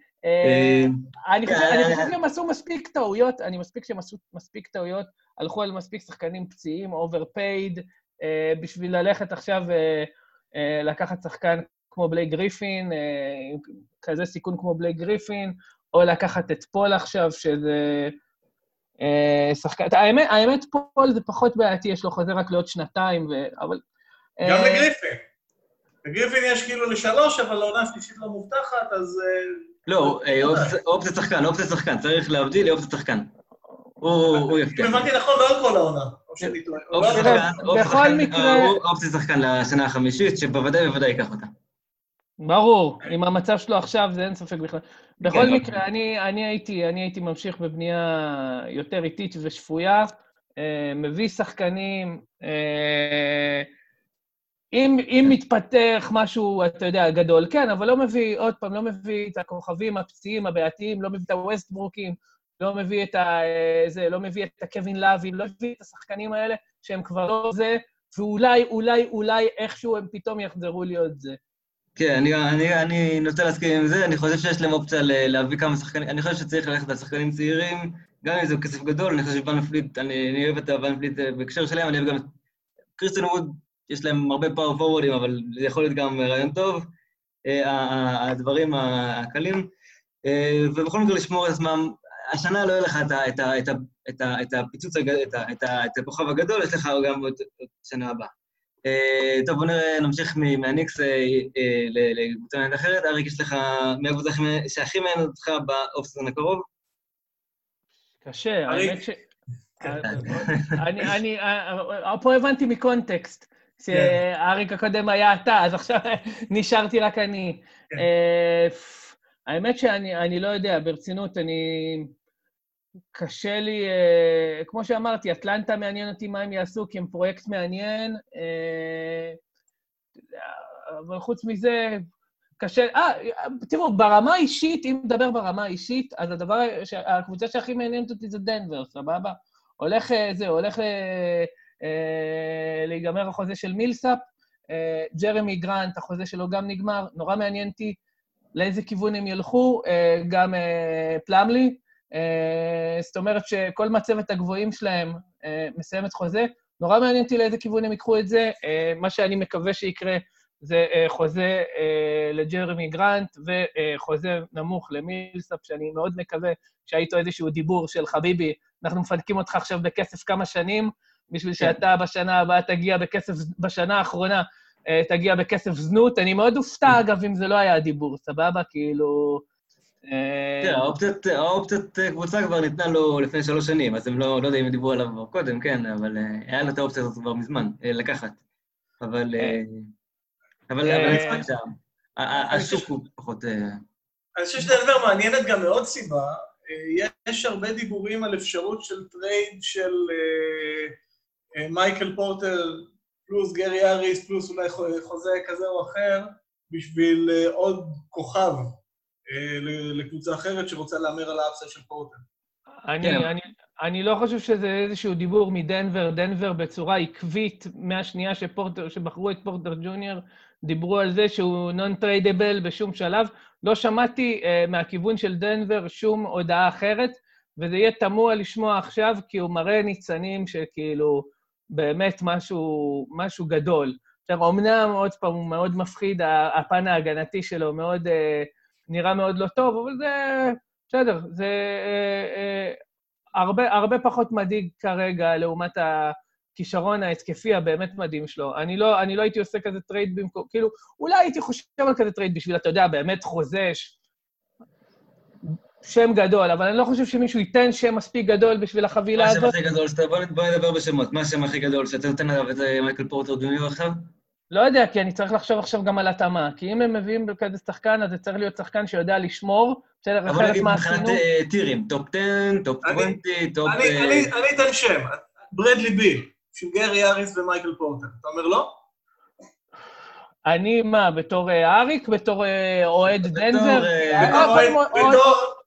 אני חושב שהם עשו מספיק טעויות, אני מספיק שהם עשו מספיק טעויות, הלכו על מספיק שחקנים פציעים, overpaid, בשביל ללכת עכשיו לקחת שחקן כמו בלייק גריפין, כזה סיכון כמו בלייק גריפין, או לקחת את פול עכשיו, שזה שחקן... האמת, פול זה פחות בעייתי, יש לו חוזה רק לעוד שנתיים, אבל... גם לגריפין. לגריפין יש כאילו לשלוש, אבל לעונה שלישית לא מובטחת, אז... לא, אופציה שחקן, אופציה שחקן, צריך להבדיל לאופציה שחקן. הוא יפתיע. אם הבנתי נכון, לא על כל העונה. בכל מקרה... אופציה שחקן לשנה החמישית, שבוודאי ובוודאי ייקח אותה. ברור, עם המצב שלו עכשיו זה אין ספק בכלל. בכל מקרה, אני הייתי, אני הייתי ממשיך בבנייה יותר איטית ושפויה, מביא שחקנים, אם, אם מתפתח משהו, אתה יודע, גדול, כן, אבל לא מביא, עוד פעם, לא מביא את הכוכבים הפציעים, הבעייתיים, לא מביא את הווסטברוקים, לא מביא את ה... זה, לא מביא את הקווין לאב, לא מביא את השחקנים האלה שהם כבר לא זה, ואולי, אולי, אולי איכשהו הם פתאום יחזרו להיות זה. כן, אני, אני, אני נוטה להסכים עם זה, אני חושב שיש להם אופציה להביא כמה שחקנים, אני חושב שצריך ללכת על שחקנים צעירים, גם אם זה כסף גדול, אני חושב שואן וליט, אני, אני אוהב את הואן וליט בהקשר שלהם, אני אוהב גם את קריסטן ווד, יש להם הרבה power forward ים, אבל זה יכול להיות גם רעיון טוב, הדברים הקלים, ובכל מקרה לשמור את עצמם, השנה לא יהיה לך את הפיצוץ, את הכוכב הגדול, יש לך גם את השנה הבאה. טוב, בואו נמשיך מהניקס לקבוצה מעניינת אחרת. אריק, יש לך, מי הקבוצה שהכי מעניינת אותך באופסיזון הקרוב? קשה, האמת ש... אני, פה הבנתי מקונטקסט, שאריק הקודם היה אתה, אז עכשיו נשארתי רק אני. האמת שאני לא יודע, ברצינות, אני... קשה לי, כמו שאמרתי, אטלנטה מעניין אותי מה הם יעשו, כי הם פרויקט מעניין, אבל חוץ מזה, קשה... אה, תראו, ברמה האישית, אם נדבר ברמה האישית, אז הדבר, הקבוצה שהכי מעניינת אותי זה דנבר, סבבה? הולך, זה, הולך להיגמר החוזה של מילסאפ, ג'רמי גרנט, החוזה שלו גם נגמר, נורא מעניין אותי לאיזה כיוון הם ילכו, גם פלאמלי, זאת אומרת שכל מצבת הגבוהים שלהם מסיימת חוזה. נורא מעניין אותי לאיזה כיוון הם ייקחו את זה. מה שאני מקווה שיקרה זה חוזה לג'רמי גרנט וחוזה נמוך למילסאפ, שאני מאוד מקווה שהיה איתו איזשהו דיבור של חביבי, אנחנו מפנקים אותך עכשיו בכסף כמה שנים, בשביל שאתה בשנה הבאה תגיע בכסף, בשנה האחרונה תגיע בכסף זנות. אני מאוד אופתע, אגב, אם זה לא היה הדיבור, סבבה? כאילו... תראה, האופציית קבוצה כבר ניתנה לו לפני שלוש שנים, אז הם לא, לא יודע אם דיברו עליו קודם, כן, אבל היה לו את האופציה הזאת כבר מזמן, לקחת. אבל... אבל אני חושב שהשוק הוא פחות... אני חושב שדנבר מעניינת גם מעוד סיבה. יש הרבה דיבורים על אפשרות של trade של מייקל פורטר פלוס גרי האריס, פלוס אולי חוזה כזה או אחר, בשביל עוד כוכב לקבוצה אחרת שרוצה להמר על ה upside של פורטר. אני, אני, אני לא חושב שזה איזשהו דיבור מדנבר. דנבר בצורה עקבית, מהשנייה שפורטר, שבחרו את פורטר ג'וניור, דיברו על זה שהוא non-tradeable בשום שלב. לא שמעתי אה, מהכיוון של דנבר שום הודעה אחרת, וזה יהיה תמוה לשמוע עכשיו, כי הוא מראה ניצנים שכאילו באמת משהו, משהו גדול. עכשיו, אמנם, עוד פעם, הוא מאוד מפחיד, הפן ההגנתי שלו מאוד, אה, נראה מאוד לא טוב, אבל זה בסדר, זה אה, אה, הרבה, הרבה פחות מדאיג כרגע לעומת הכישרון ההתקפי הבאמת מדהים שלו. אני לא, אני לא הייתי עושה כזה trade במקום, כאילו, אולי הייתי חושב על כזה trade בשביל, אתה יודע, באמת חוזה, שם גדול, אבל אני לא חושב שמישהו ייתן שם מספיק גדול בשביל החבילה הזאת. מה השם הכי גדול שאתה... בוא נדבר בשמות. מה השם הכי גדול שאתה נותן עליו את מייקל פורטר ג'וניור עכשיו? לא יודע, כי אני צריך לחשוב עכשיו גם על התאמה. כי אם הם מביאים כזה שחקן, אז זה צריך להיות שחקן שיודע לשמור, בסדר, אחרת מה עשינו? אבל נגיד מבחינת tier ים, top 10, top 20, top... אני אתן שם, ברדלי ביל, של גרי אריס ומייקל פורטר. אתה אומר לא? אני מה, בתור אריק? בתור אוהד דנבר?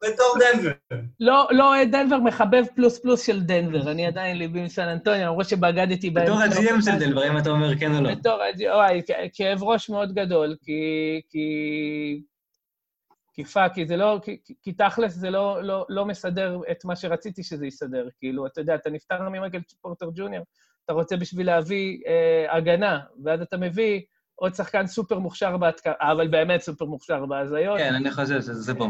בתור דנבר. לא אוהד דנבר, מחבב פלוס פלוס של דנבר. אני עדיין ליבי מסן אנטוניה, למרות שבגדתי בהם. בתור הג'י.אם של דנבר, אם אתה אומר כן או לא. בתור הג'י.אם, וואי, כאב ראש מאוד גדול, כי... כי פאקי, זה לא, כי, כי תכלס זה לא, לא, לא מסדר את מה שרציתי שזה יסדר. כאילו, אתה יודע, אתה נפטר ממייקל פורטר ג'וניור, אתה רוצה בשביל להביא אה, הגנה, ואז אתה מביא עוד שחקן סופר מוכשר בהתקפה, אבל באמת סופר מוכשר בהזיות. כן, אני חושב שזה פה.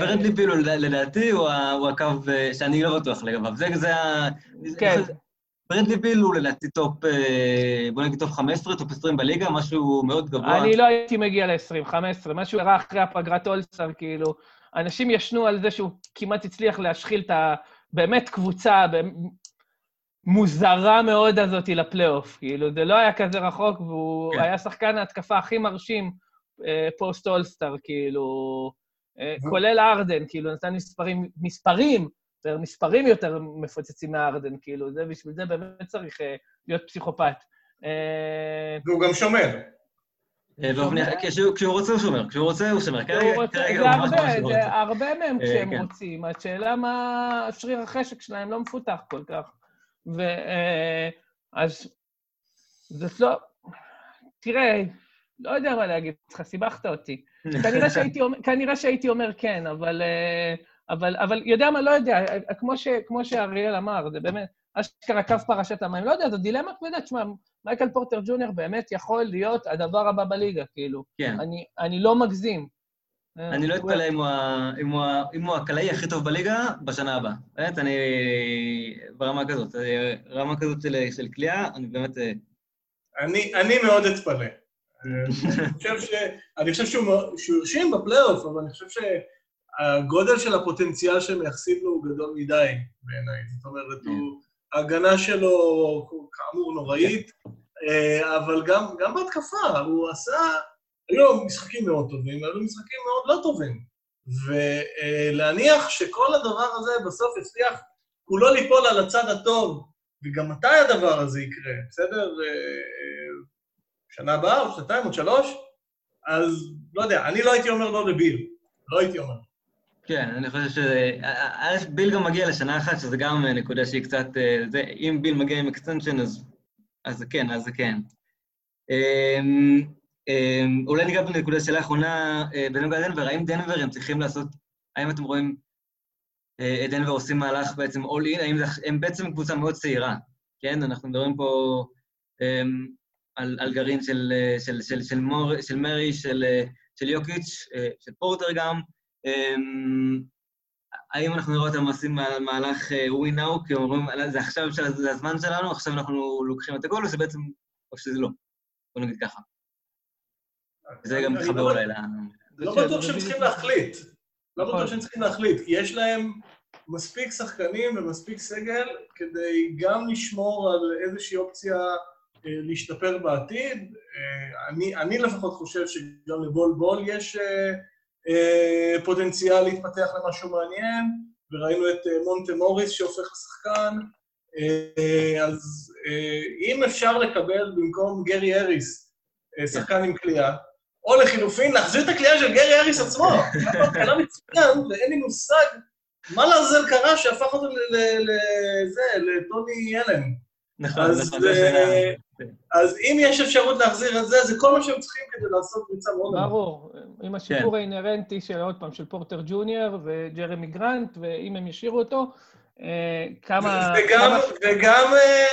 ברנדלי פילו, לדעתי, הוא הקו שאני לא בטוח לגביו. זה ה... כן. ברנדלי פיל הוא לדעתי טופ, בוא נגיד טופ 15, טופ 20 בליגה, משהו מאוד גבוה. אני לא הייתי מגיע ל-20, 15, משהו הראה אחרי הפגרת אולסטאר, כאילו. אנשים ישנו על זה שהוא כמעט הצליח להשחיל את ה... באמת קבוצה, מוזרה מאוד הזאתי לפלייאוף. כאילו, זה לא היה כזה רחוק, והוא כן. היה שחקן ההתקפה הכי מרשים אה, פוסט אולסטאר, כאילו, אה, כולל ארדן, כאילו, נתן מספרים, מספרים, יותר מספרים יותר מפוצצים מארדן, כאילו, זה, בשביל זה באמת צריך אה, להיות פסיכופת. אה, והוא גם שומר. אה, כשהוא רוצה הוא שומר, כשהוא רוצה הוא שומר. כרגע הוא ממש ממש רוצה. זה הרבה מהם כשהם כן. רוצים, השאלה מה שריר החשק שלהם לא מפותח כל כך. ואז זאת לא... תראה, לא יודע מה להגיד לך, סיבכת אותי. כנראה שהייתי, אומר, כנראה שהייתי אומר כן, אבל, אבל, אבל יודע מה, לא יודע, כמו, ש, כמו שאריאל אמר, זה באמת, אשכרה קו פרשת המים, לא יודע, זו דילמה כבדה, תשמע, מייקל פורטר ג'וניור באמת יכול להיות הדבר הבא בליגה, כאילו. כן. אני, אני לא מגזים. אני לא אתפלא אם הוא הקלעי הכי טוב בליגה בשנה הבאה. באמת, אני ברמה כזאת, רמה כזאת של כליאה, אני באמת... אה, אני מאוד אתפלא. אני חושב שהוא הרשים בפלייאוף, אבל אני חושב שהגודל של הפוטנציאל שהם מייחסים לו הוא גדול מדי בעיניי. זאת אומרת, כן. ההגנה שלו כאמור נוראית, אה, אבל גם בהתקפה, הוא עשה... היו משחקים מאוד טובים, היו משחקים מאוד לא טובים. ולהניח שכל הדבר הזה בסוף יצליח כולו ליפול על הצד הטוב, וגם מתי הדבר הזה יקרה, בסדר? שנה הבאה, או שנתיים, עוד שלוש? אז לא יודע, אני לא הייתי אומר לא לביל, לא הייתי אומר. כן, אני חושב ש... ביל גם מגיע לשנה אחת, שזה גם נקודה שהיא קצת... זה, אם ביל מגיע עם extension, אז, אז כן, אז כן. אמ, אולי ניגע בנקודה שאלה האחרונה אה, בנוגע לדנבר, האם דנבר הם צריכים לעשות, האם אתם רואים אה, את דנבר עושים מהלך בעצם all in, האם הם בעצם קבוצה מאוד צעירה, כן? אנחנו מדברים פה אמ, על, על גרעין של, אה, של, של, של, מור, של מרי, של, של יוקיץ', של פורטר גם. אמ, האם אנחנו נראה אותם עושים מהלך we now, כי אומרים, זה עכשיו, זה הזמן שלנו, עכשיו אנחנו לוקחים את הגול, או שבעצם, או שזה לא? בוא נגיד ככה. זה גם מתחבר לא אולי ל... לא בטוח שהם צריכים להחליט. לא בטוח נכון. שהם צריכים להחליט, כי יש להם מספיק שחקנים ומספיק סגל כדי גם לשמור על איזושהי אופציה אה, להשתפר בעתיד. אה, אני, אני לפחות חושב שגם לבול בול יש אה, פוטנציאל להתפתח למשהו מעניין, וראינו את מונטה מוריס שהופך לשחקן. אז אם אפשר לקבל במקום גרי אריס שחקן עם קליעה, או לחילופין, להחזיר את הקליעה של גרי אריס עצמו. כלום מצוין, ואין לי מושג מה לעזאזל קרה שהפך אותו לזה, לטוני אלן? נכון, אז, נכון. אה, אז אם יש אפשרות להחזיר את זה, זה כל מה שהם צריכים כדי לעשות קבוצה מאוד נמוכה. ברור, עם השיפור האינהרנטי של, עוד פעם, של פורטר ג'וניור וג'רמי גרנט, ואם הם ישאירו אותו, אה, כמה... וגם, כמה- וגם, אה,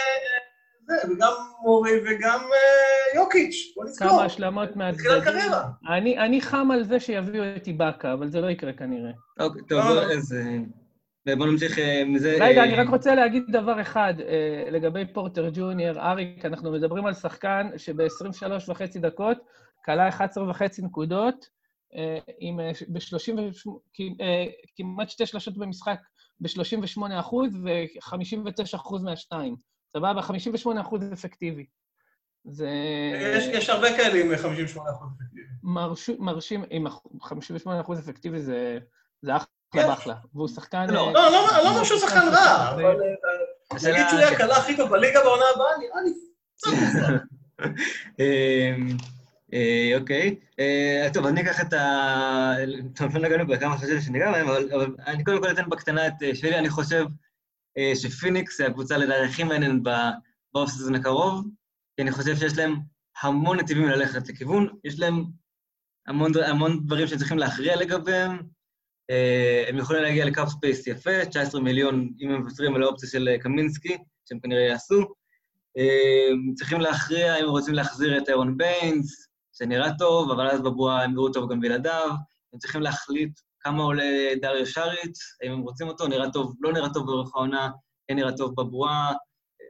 זה, וגם מורי וגם אה, יוקיץ', בוא נזכור. כמה השלמות תחילת מהצדדים. קריירה. אני, אני חם על זה שיביאו את איבאקה, אבל זה לא יקרה כנראה. אוקיי, טוב, לא. אז... אה, בוא נמשיך מזה. רגע, אה, אני רק רוצה להגיד דבר אחד אה, לגבי פורטר ג'וניור. אריק, אנחנו מדברים על שחקן שב-23 וחצי דקות כלה 11 וחצי נקודות, אה, עם ב-30, כמעט שתי שלשות במשחק ב-38 אחוז ו-59 אחוז מהשתיים. סבבה? 58 אחוז אפקטיבי. זה יש, יש הרבה כאלה עם 58 אחוז אפקטיבי. מרש, מרשים, עם 58 אחוז אפקטיבי זה, זה אחלה כן. והוא שחקן... לא, לא, לא, לא אומר שהוא שחקן רע, אבל אה, להגיד שהוא יהיה ש- הקלה הכי טוב בליגה בעונה הבאה, נראה לי. אמ, אה, אוקיי. אה, טוב, אני אקח את ה... טוב, לא נגענו בכמה חשבתי שניגע בהם, אבל אני קודם כל אתן בקטנה את אה, שלי. אני חושב שפיניקס היא הקבוצה לדעתי הכי מעניינת ב off season הקרוב, כי אני חושב שיש להם המון נתיבים ללכת לכיוון, יש להם המון המון דברים שהם צריכים להכריע לגביהם. אה, הם יכולים להגיע ל cap space יפה, 19 מיליון אם הם מוותרים על האופציה של אה, קמינסקי, שהם כנראה יעשו. צריכים להכריע אם רוצים להחזיר את ארון ביינס, שנראה טוב, אבל אז בבועה הם נראו טוב גם בלעדיו. הם צריכים להחליט כמה עולה דריו שריץ, האם הם רוצים אותו, נראה טוב, לא נראה טוב באורך העונה, כן נראה טוב בבועה.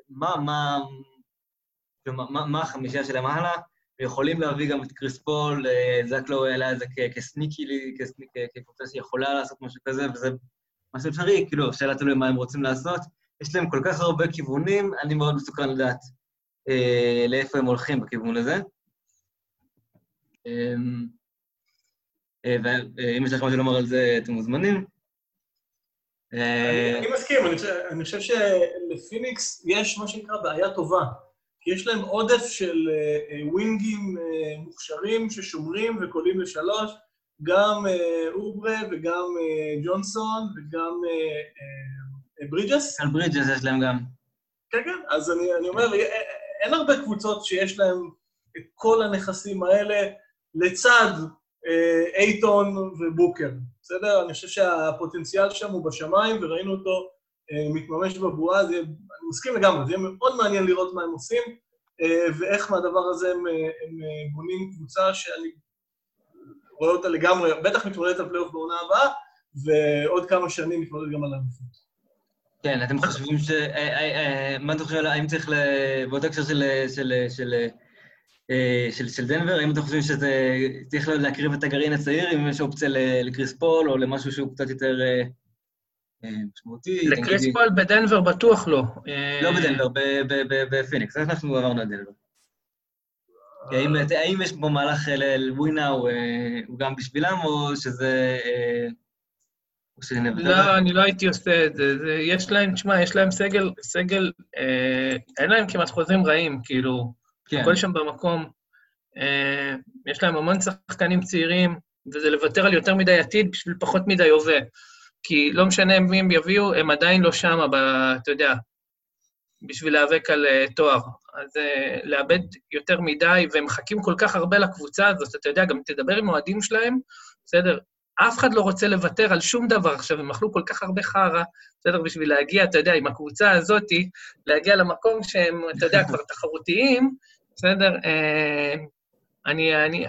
מה, מה, מה, מה, מה החמישייה שלהם הלאה? ויכולים להביא גם את קריס פול, אה, זק לואו העלה את זה כ sneaky, כקבוצה שיכולה לעשות משהו כזה, וזה משהו אפשרי, כאילו, השאלה תלוי מה הם רוצים לעשות. יש להם כל כך הרבה כיוונים, אני מאוד מסוכן לדעת אה, לאיפה הם הולכים בכיוון הזה. אה, ואם יש לך משהו לומר על זה, אתם מוזמנים. אה, אני מסכים, אני חושב- שלפיניקס יש מה שנקרא בעיה טובה. כי יש להם עודף של אה, אה, ווינגים אה, מוכשרים ששומרים וקולים לשלוש, גם אה, אוברה וגם אה, ג'ונסון וגם אה, אה, ברידג'ס. על ברידג'ס יש להם גם. כן, כן, אז אני, אני אומר, אה, אה, אין הרבה קבוצות שיש להן את כל הנכסים האלה לצד אה, אייטון ובוקר, בסדר? אני חושב שהפוטנציאל שם הוא בשמיים, וראינו אותו אה, מתממש בבועה, זה, יהיה- אני מסכים לגמרי, זה יהיה מאוד מעניין לראות מה הם עושים, אה, ואיך מהדבר הזה הם, אה, הם אה, בונים קבוצה שאני רואה אותה לגמרי, בטח מתמודדת על פלייאוף בעונה הבאה, ועוד כמה שנים מתמודדת גם על האליפות. כן, אתם חושבים ש... אה, אה, אה, מה אתה חושב, האם צריך, באותו הקשר של, של, של, אה, של, של דנבר, האם אתם חושבים שזה צריך להקריב את הגרעין הצעיר, אם יש אופציה לקריס פול או למשהו שהוא קצת יותר אה, אה, משמעותי? לקריס. פול בדנבר בטוח לא. לא בדנבר, בפיניקס, אנחנו עברנו את דנבר? האם, האם יש פה מהלך לווינה, הוא, גם בשבילם, או שזה... או שזה? לא, אני לא הייתי עושה את זה. זה יש להם, תשמע, יש להם סגל, סגל, אה, אין להם כמעט חוזים רעים, כאילו, כן. הכל שם במקום. אה, יש להם המון שחקנים צעירים, וזה לוותר על יותר מדי עתיד בשביל פחות מדי הווה. כי לא משנה מי הם יביאו, הם עדיין לא שמה, ב, אתה יודע, בשביל להיאבק על אה, תואר. אז אה, לאבד יותר מדי, והם מחכים כל כך הרבה לקבוצה הזאת, אתה יודע, גם תדבר עם אוהדים שלהם, בסדר, אף אחד לא רוצה לוותר על שום דבר עכשיו, הם אכלו כל כך הרבה חרא, בסדר, בשביל להגיע, אתה יודע, עם הקבוצה הזאתי, להגיע למקום שהם, אתה יודע, כבר תחרותיים, בסדר? אה, אני, אני,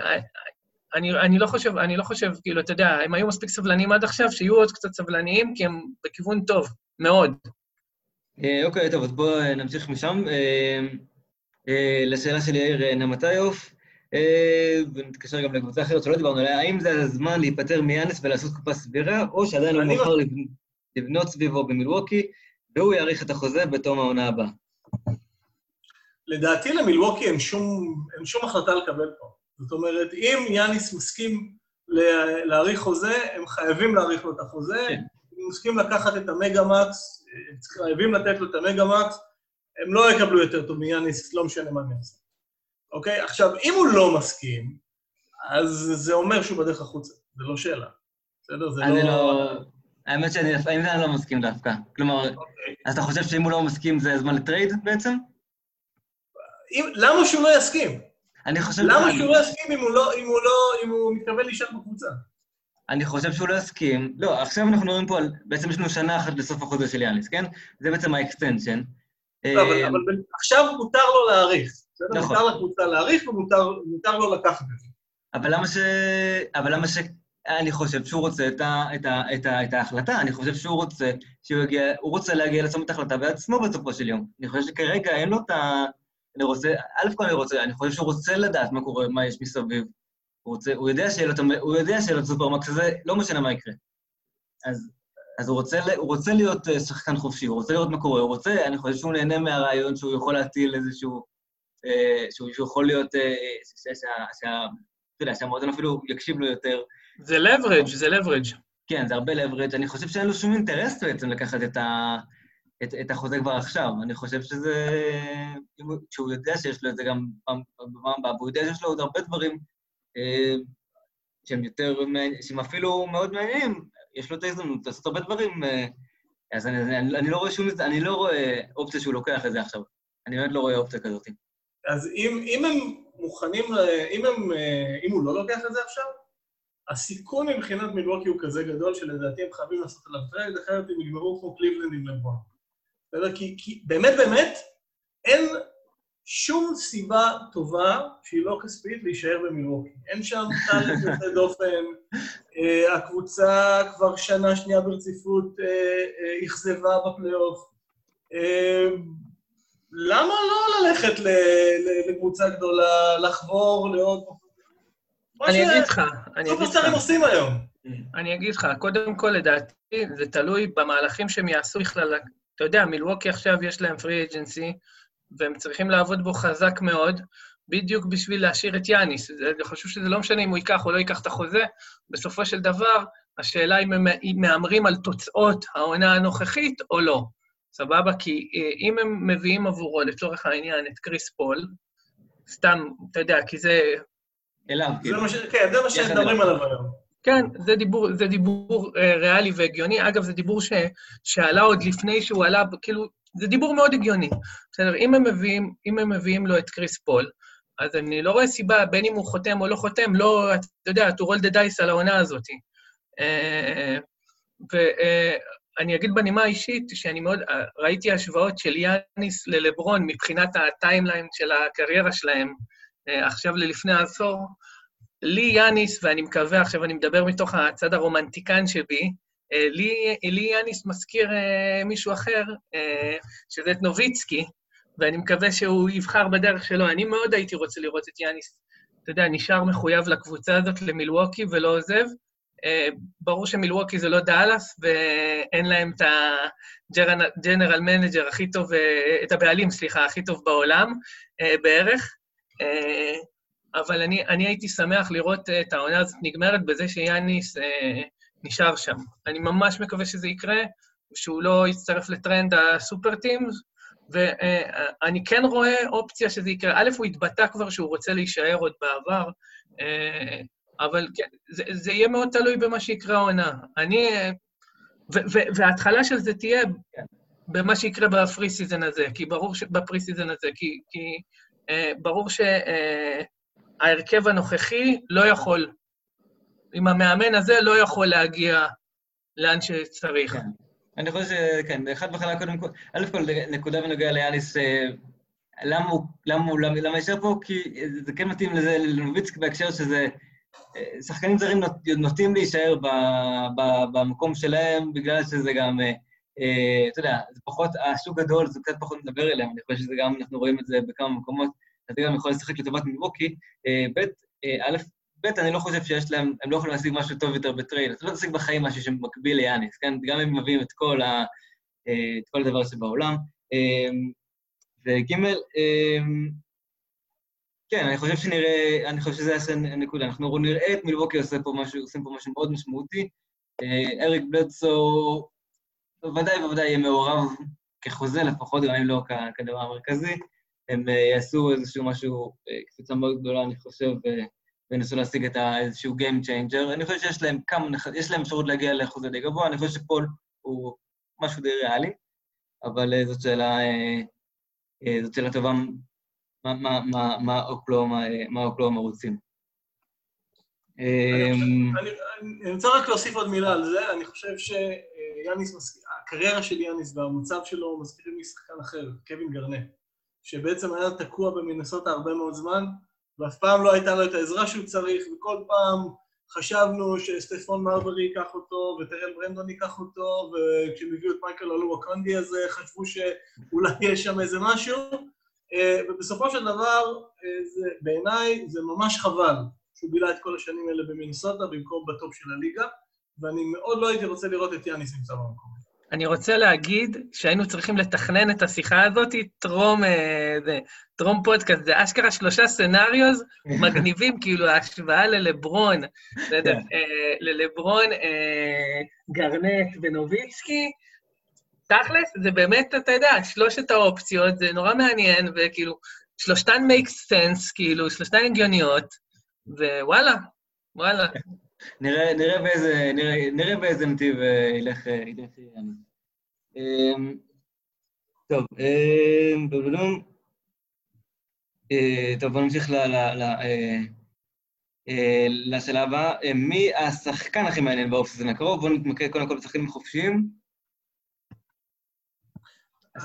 אני, אני לא חושב, אני לא חושב, כאילו, אתה יודע, הם היו מספיק סבלניים עד עכשיו, שיהיו עוד קצת סבלניים, כי הם בכיוון טוב, מאוד. אה, אוקיי, טוב, אז בואו אה, נמשיך משם. לשאלה של יאיר נמטיוף, אה, ונתקשר גם לקבוצה אחרת שלא דיברנו עליה, האם זה הזמן להיפטר מיאנס ולעשות קופה סבירה, או שעדיין לא אני מאוחר לבנ- לבנות סביבו במילווקי, והוא יאריך את החוזה בתום העונה הבאה? לדעתי למילווקי אין שום, אין שום החלטה לקבל פה. זאת אומרת, אם יאניס מסכים לה- להאריך חוזה, הם חייבים להאריך לו את החוזה. כן. אם מסכים לקחת את המגה-מקס, חייבים לתת לו את המגה-מקס, הם לא יקבלו יותר טוב מיאניס, לא משנה מה הם יעשו. אוקיי? עכשיו, אם הוא לא מסכים, אז זה אומר שהוא בדרך החוצה, זה לא שאלה. בסדר? זה אני לא... לא... האמת שאני עם זה אני לא מסכים דווקא. כלומר, אוקיי. אז אתה חושב שאם הוא לא מסכים זה זמן ל trade בעצם? אם- למה שהוא לא יסכים? אני חושב... למה שהוא לא יסכים אם הוא לא, אם הוא לא, אם הוא מתכוון להישאר בקבוצה? אני חושב שהוא לא יסכים. לא, עכשיו אנחנו מדברים פה על... בעצם יש לנו שנה אחת לסוף החוזה של יאניס, כן? זה בעצם ה extension. לא, אבל, אבל ב- עכשיו מותר לו להאריך. נכון. מותר לקבוצה להאריך ומותר מותר לו לקחת את זה. אבל למה ש... אבל למה ש... אני חושב שהוא רוצה את, ה... את, ה... את, ה... את ההחלטה, אני חושב שהוא רוצה שהוא יגיע... הוא רוצה להגיע לצומת ההחלטה בעצמו בסופו של יום. אני חושב שכרגע אין לו את ה... אני רוצה... א' כל אני רוצה... אני חושב שהוא רוצה לדעת מה קורה, מה יש מסביב. הוא רוצה... הוא יודע את הסופרמקס הזה, לא משנה מה יקרה. אז... אז הוא רוצה, הוא רוצה להיות אה, שחקן חופשי, הוא רוצה לראות מה קורה, הוא רוצה, אני חושב שהוא נהנה מהרעיון שהוא יכול להטיל איזשהו, אה, שהוא, שהוא יכול להיות, אה, שה- שה- אתה יודע, שהמועדון אפילו יקשיב לו יותר. זה leverage, זה leverage. כן, זה הרבה leverage. אני חושב שאין לו שום אינטרס בעצם לקחת את, ה, את, את החוזה כבר עכשיו. אני חושב שזה... שהוא יודע שיש לו את זה גם בפעם הבאה, והוא יודע שיש לו עוד הרבה דברים אה, שהם יותר, שהם אפילו מאוד מעניינים, יש לו את ההזדמנות לעשות הרבה דברים, אה, אז אני, אני, אני לא רואה שום... אני לא רואה אופציה שהוא לוקח את זה עכשיו. אני באמת לא רואה אופציה כזאת. אז אם, אם הם מוכנים, אם, הם, אה, אם הוא לא לוקח את זה עכשיו, הסיכון מבחינת מילווקי הוא כזה גדול שלדעתי הם חייבים לעשות עליו trade, אחרת הם יגמרו כמו קליבלנד עם לברון. בסדר? כי, כי באמת באמת אין שום סיבה טובה שהיא לא כספית להישאר במילווקי. אין שם talent יוצא דופן, אה, הקבוצה כבר שנה שנייה ברציפות אה, אה, אכזבה בפלייאוף. למה לא ללכת לקבוצה גדולה, לחבור לעוד... מה אני אגיד לך, אני אגיד לך, עושים היום. אני אגיד לך, קודם כל, לדעתי, זה תלוי במהלכים שהם יעשו בכלל. אתה יודע, מילווקי עכשיו יש להם פרי אג'נסי, והם צריכים לעבוד בו חזק מאוד, בדיוק בשביל להשאיר את יאניס. זה- אני חושב שזה לא משנה אם הוא ייקח או לא ייקח את החוזה, בסופו של דבר, השאלה אם הם מהמרים על תוצאות העונה הנוכחית או לא. סבבה? כי אה, אם הם מביאים עבורו, לצורך העניין, את קריס פול, סתם, אתה יודע, כי זה אליו, כאילו. כן, זה מה יחד שמדברים עליו היום. כן, זה דיבור, זה דיבור אה, ריאלי והגיוני. אגב, זה דיבור ש, שעלה עוד לפני שהוא עלה, כאילו, זה דיבור מאוד הגיוני. בסדר, אם הם מביאים, אם הם מביאים לו את קריס פול, אז אני לא רואה סיבה, בין אם הוא חותם או לא חותם, לא, אתה יודע, to roll the dice על העונה הזאת. אה, ואני אגיד בנימה האישית, שאני מאוד, אה, ראיתי השוואות של יאניס ללברון מבחינת ה timeline של הקריירה שלהם, אה, עכשיו ללפני העשור, לי יאניס, ואני מקווה, עכשיו אני מדבר מתוך הצד הרומנטיקן שבי, אה, לי, לי יאניס מזכיר אה, מישהו אחר, אה, שזה את נוביצקי, ואני מקווה שהוא יבחר בדרך שלו. אני מאוד הייתי רוצה לראות את יאניס, אתה יודע, נשאר מחויב לקבוצה הזאת, למילווקי, ולא עוזב. ברור שמילווקי זה לא דאלאס, ואין להם את ה general manager הכי טוב, את הבעלים, סליחה, הכי טוב בעולם, בערך. אה, אבל אני, אני הייתי שמח לראות אה, את העונה הזאת נגמרת בזה שיאניס אה, נשאר שם. אני ממש מקווה שזה יקרה, שהוא לא יצטרף לטרנד ה super teams, ואני כן רואה אופציה שזה יקרה. א', הוא התבטא כבר שהוא רוצה להישאר עוד בעבר, אה, אבל כן, זה, זה יהיה מאוד תלוי במה שיקרה העונה. אני... אה, וההתחלה של זה תהיה במה שיקרה ב pre season הזה, כי ברור ש... ב pre season הזה, כי, כי אה, ברור שההרכב הנוכחי לא יכול, עם המאמן הזה לא יכול להגיע לאן שצריך. כן. אני חושב שכן, אחד וחלק קודם כל, א' כל נקודה בנוגע ליאניס, אה, למה הוא, למה הוא, למה יישאר פה? כי זה כן מתאים לזה, לנוביצקי בהקשר שזה, אה, שחקנים זרים נוט, נוטים להישאר ב, ב, במקום שלהם, בגלל שזה גם, אה, אתה יודע, זה פחות, השוק גדול, זה קצת פחות מדבר אליהם, אני חושב שזה גם, אנחנו רואים את זה בכמה מקומות, אז זה גם יכול לשחק לטובת מילווקי. אה, ב', אה, א', ב', אני לא חושב שיש להם, הם לא יכולים להשיג משהו טוב יותר בטרייד. אתה לא תשיג בחיים משהו שמקביל ליאניס, כן? גם אם מביאים את כל, ה, אה, את כל הדבר שבעולם. וג', כן, אני חושב שנראה, אני חושב שזה יעשה נקודה. אנחנו נראה את מילווקי עושה פה משהו, עושים פה משהו מאוד משמעותי. אריק בלדסו בוודאי ובוודאי יהיה מעורב כחוזה לפחות, גם אם לא כדבר המרכזי. הם אה, יעשו איזשהו משהו, אה, קפיצה מאוד גדולה, אני חושב, אה, וינסו להשיג את איזשהו Game Changer. אני חושב שיש להם כמה, יש להם אפשרות להגיע לאחוז די גבוה, אני חושב שפול הוא משהו די ריאלי, אבל זאת שאלה, זאת שאלה טובה, מה- מה- מה- מה אוקלאומה מה אוקלאומה רוצים. אני אמ, אני- רוצה רק להוסיף עוד מילה על זה, אני חושב שיאניס, הקריירה של יאניס והמצב שלו מזכירים לי שחקן אחר, קווין גרנט, שבעצם היה תקוע במינסוטה הרבה מאוד זמן, ואף פעם לא הייתה לו את העזרה שהוא צריך, וכל פעם חשבנו שסטפון מרברי ייקח אותו, וטרל ברנדון ייקח אותו, וכשהם הביאו את מייקל אלו הקונדי הזה, חשבו שאולי יש שם איזה משהו, אה, ובסופו של דבר, אה, זה- בעיניי זה ממש חבל שהוא בילה את כל השנים האלה במינסוטה במקום בטופ של הליגה, ואני מאוד לא הייתי רוצה לראות את יאניס נמצא במקום. אני רוצה להגיד שהיינו צריכים לתכנן את השיחה הזאת טרום, אה, זה, טרום פודקאסט. זה אשכרה שלושה סצנריוז מגניבים, כאילו ההשוואה ללברון, בסדר? כן. אה, ללברון, אה, גרנט ונוביצקי. תכלס, זה באמת, אתה יודע, שלושת האופציות, זה נורא מעניין, וכאילו, שלושתן make sense, כאילו, שלושתן הגיוניות, ווואלה, וואלה. נראה, באיזה, נתיב אה, ילך, אה, יאניס. אמ, טוב, אמ. אה, טוב, בואו נמשיך אה, אה, לשאלה הבאה. אה, מי השחקן הכי מעניין באופסיזון הקרוב? בואו נתמקד קודם כל בשחקנים חופשיים.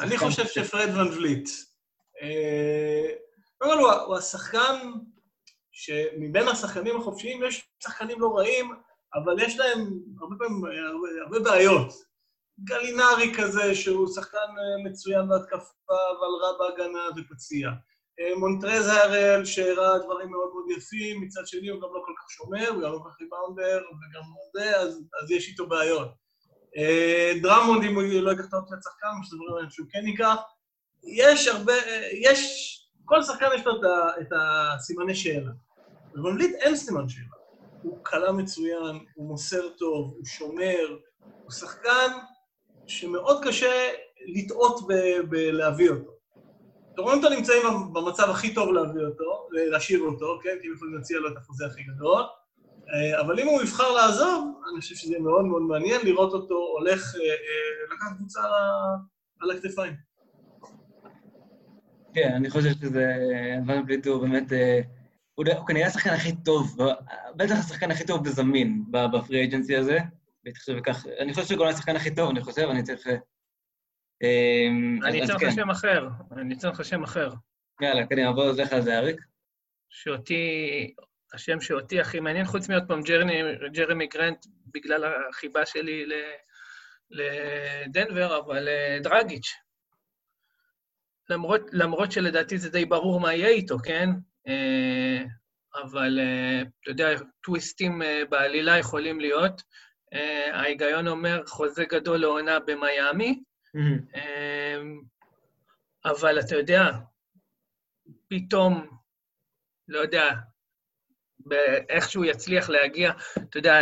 אני חושב שפרד ון וליט. אה, קודם כל, הוא השחקן שמבין השחקנים החופשיים יש שחקנים לא רעים, אבל יש להם הרבה פעמים הרבה, הרבה בעיות. גלינרי כזה, שהוא שחקן אה, מצוין בהתקפה, אבל רע בהגנה ופציע. אה, מונטרז הראל, שהראה דברים מאוד מאוד יפים, מצד שני הוא גם לא כל כך שומר, הוא גם לא כל כך ריבאונדר, וגם זה, אז, אז יש איתו בעיות. אה, דרמונד, אם הוא לא ייקח את האופציית שחקן, מה שזה דברים שהוא כן ייקח. יש הרבה, יש, כל שחקן יש לו את הסימני שאלה. לבנבליט אין סימן שאלה. הוא קלה מצוין, הוא מוסר טוב, הוא שומר, הוא שחקן שמאוד קשה לטעות בלהביא אותו. טורונטו נמצאים במצב הכי טוב להביא אותו, להשאיר אותו, כן? כי הם יכולים להציע לו את החוזה הכי גדול. אה, אבל אם הוא יבחר לעזוב, אני חושב שזה יהיה מאוד מאוד מעניין לראות אותו הולך אה, אה, לקחת קבוצה על הכתפיים. כן, אני חושב שזה... ון בליט הוא באמת... הוא הוא כנראה השחקן הכי טוב, בטח השחקן הכי טוב וזמין בפרי אג'נסי הזה. אני חושב גם השחקן הכי טוב, אני חושב, אני צריך... אה, אני אתן לך כן. שם אחר, אני אתן לך שם אחר. יאללה, קדימה, בוא נלך על זה, אריק. שאותי, השם שאותי הכי מעניין, חוץ מעוד פעם ג'רמי גרנט, בגלל החיבה שלי לדנבר, אבל אה, דרגיץ'. למרות, למרות שלדעתי זה די ברור מה יהיה איתו, כן? אה, אבל אה, אתה יודע, טוויסטים אה, בעלילה יכולים להיות. ההיגיון אומר חוזה גדול לעונה במיאמי, אמ, אבל אתה יודע, פתאום, לא יודע, איך שהוא יצליח להגיע, אתה יודע,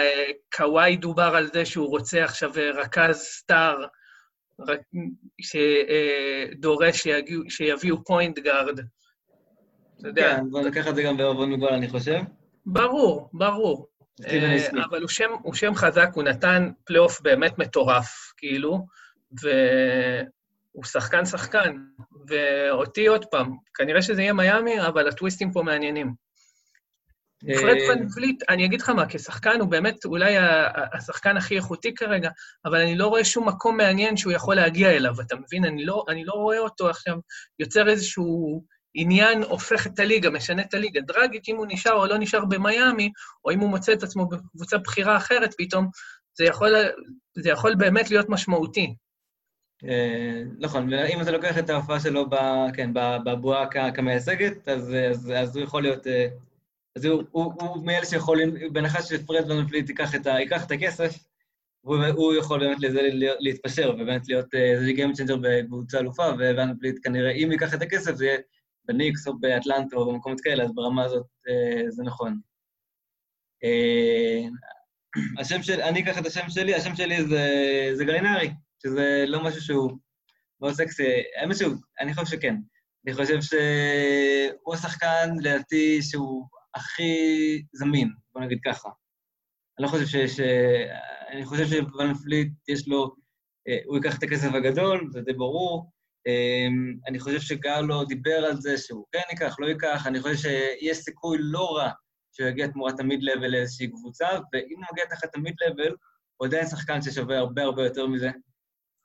קוואי דובר על זה שהוא רוצה עכשיו רכז star, שדורש שיגיעו- שיביאו point guard. אתה יודע, כן, בוא ניקח את זה גם בערבון מוגבל, אני חושב. ברור, ברור. אה. אבל הוא שם, הוא שם חזק, הוא נתן פלייאוף באמת מטורף, כאילו, והוא שחקן שחקן. ואותי עוד פעם, כנראה שזה יהיה מיאמי, אבל הטוויסטים פה מעניינים. פרד אה, ון וליט, אני אגיד לך מה, כשחקן הוא באמת אולי השחקן הכי איכותי כרגע, אבל אני לא רואה שום מקום מעניין שהוא יכול להגיע אליו, אתה מבין? אני לא, אני לא רואה אותו עכשיו יוצר איזשהו עניין, הופך את הליגה, משנה את הליגה. דרגיץ', אם הוא נשאר או לא נשאר במיאמי, או אם הוא מוצא את עצמו בקבוצה בכירה אחרת פתאום, זה יכול, זה יכול באמת להיות משמעותי. אה, נכון, ואם אתה לוקח את ההופעה שלו ב, כן, בבועה כמייצגת, אז, הוא יכול להיות... אה, אז הוא, מאלה שיכולים, בהנחה שפרד ון פליט ייקח את, הכסף, הוא, יכול באמת לזה להתפשר ובאמת להיות אה, איזה game changer בקבוצה אלופה, פליט כנראה, אם ייקח את הכסף, זה יהיה בניקס או באטלנטה או במקומות כאלה, אז ברמה הזאת אה, זה נכון. אה, השם של, אני אקח את השם שלי, השם שלי זה, זה גלינרי, שזה לא משהו שהוא מאוד סקסי. האמת שהוא, אני חושב שכן. אני חושב שהוא השחקן, לדעתי, שהוא הכי זמין, בוא נגיד ככה. אני לא חושב שיש... אני חושב שוואן פליט יש לו... הוא ייקח את הכסף הגדול, זה די ברור. אני חושב שגרלו דיבר על זה שהוא כן ייקח, לא ייקח. אני חושב שיש סיכוי לא רע שהוא יגיע תמורת המיד-לבל לאיזושהי קבוצה, ואם הוא מגיע תחת המיד-לבל, הוא עדיין שחקן ששווה הרבה הרבה יותר מזה.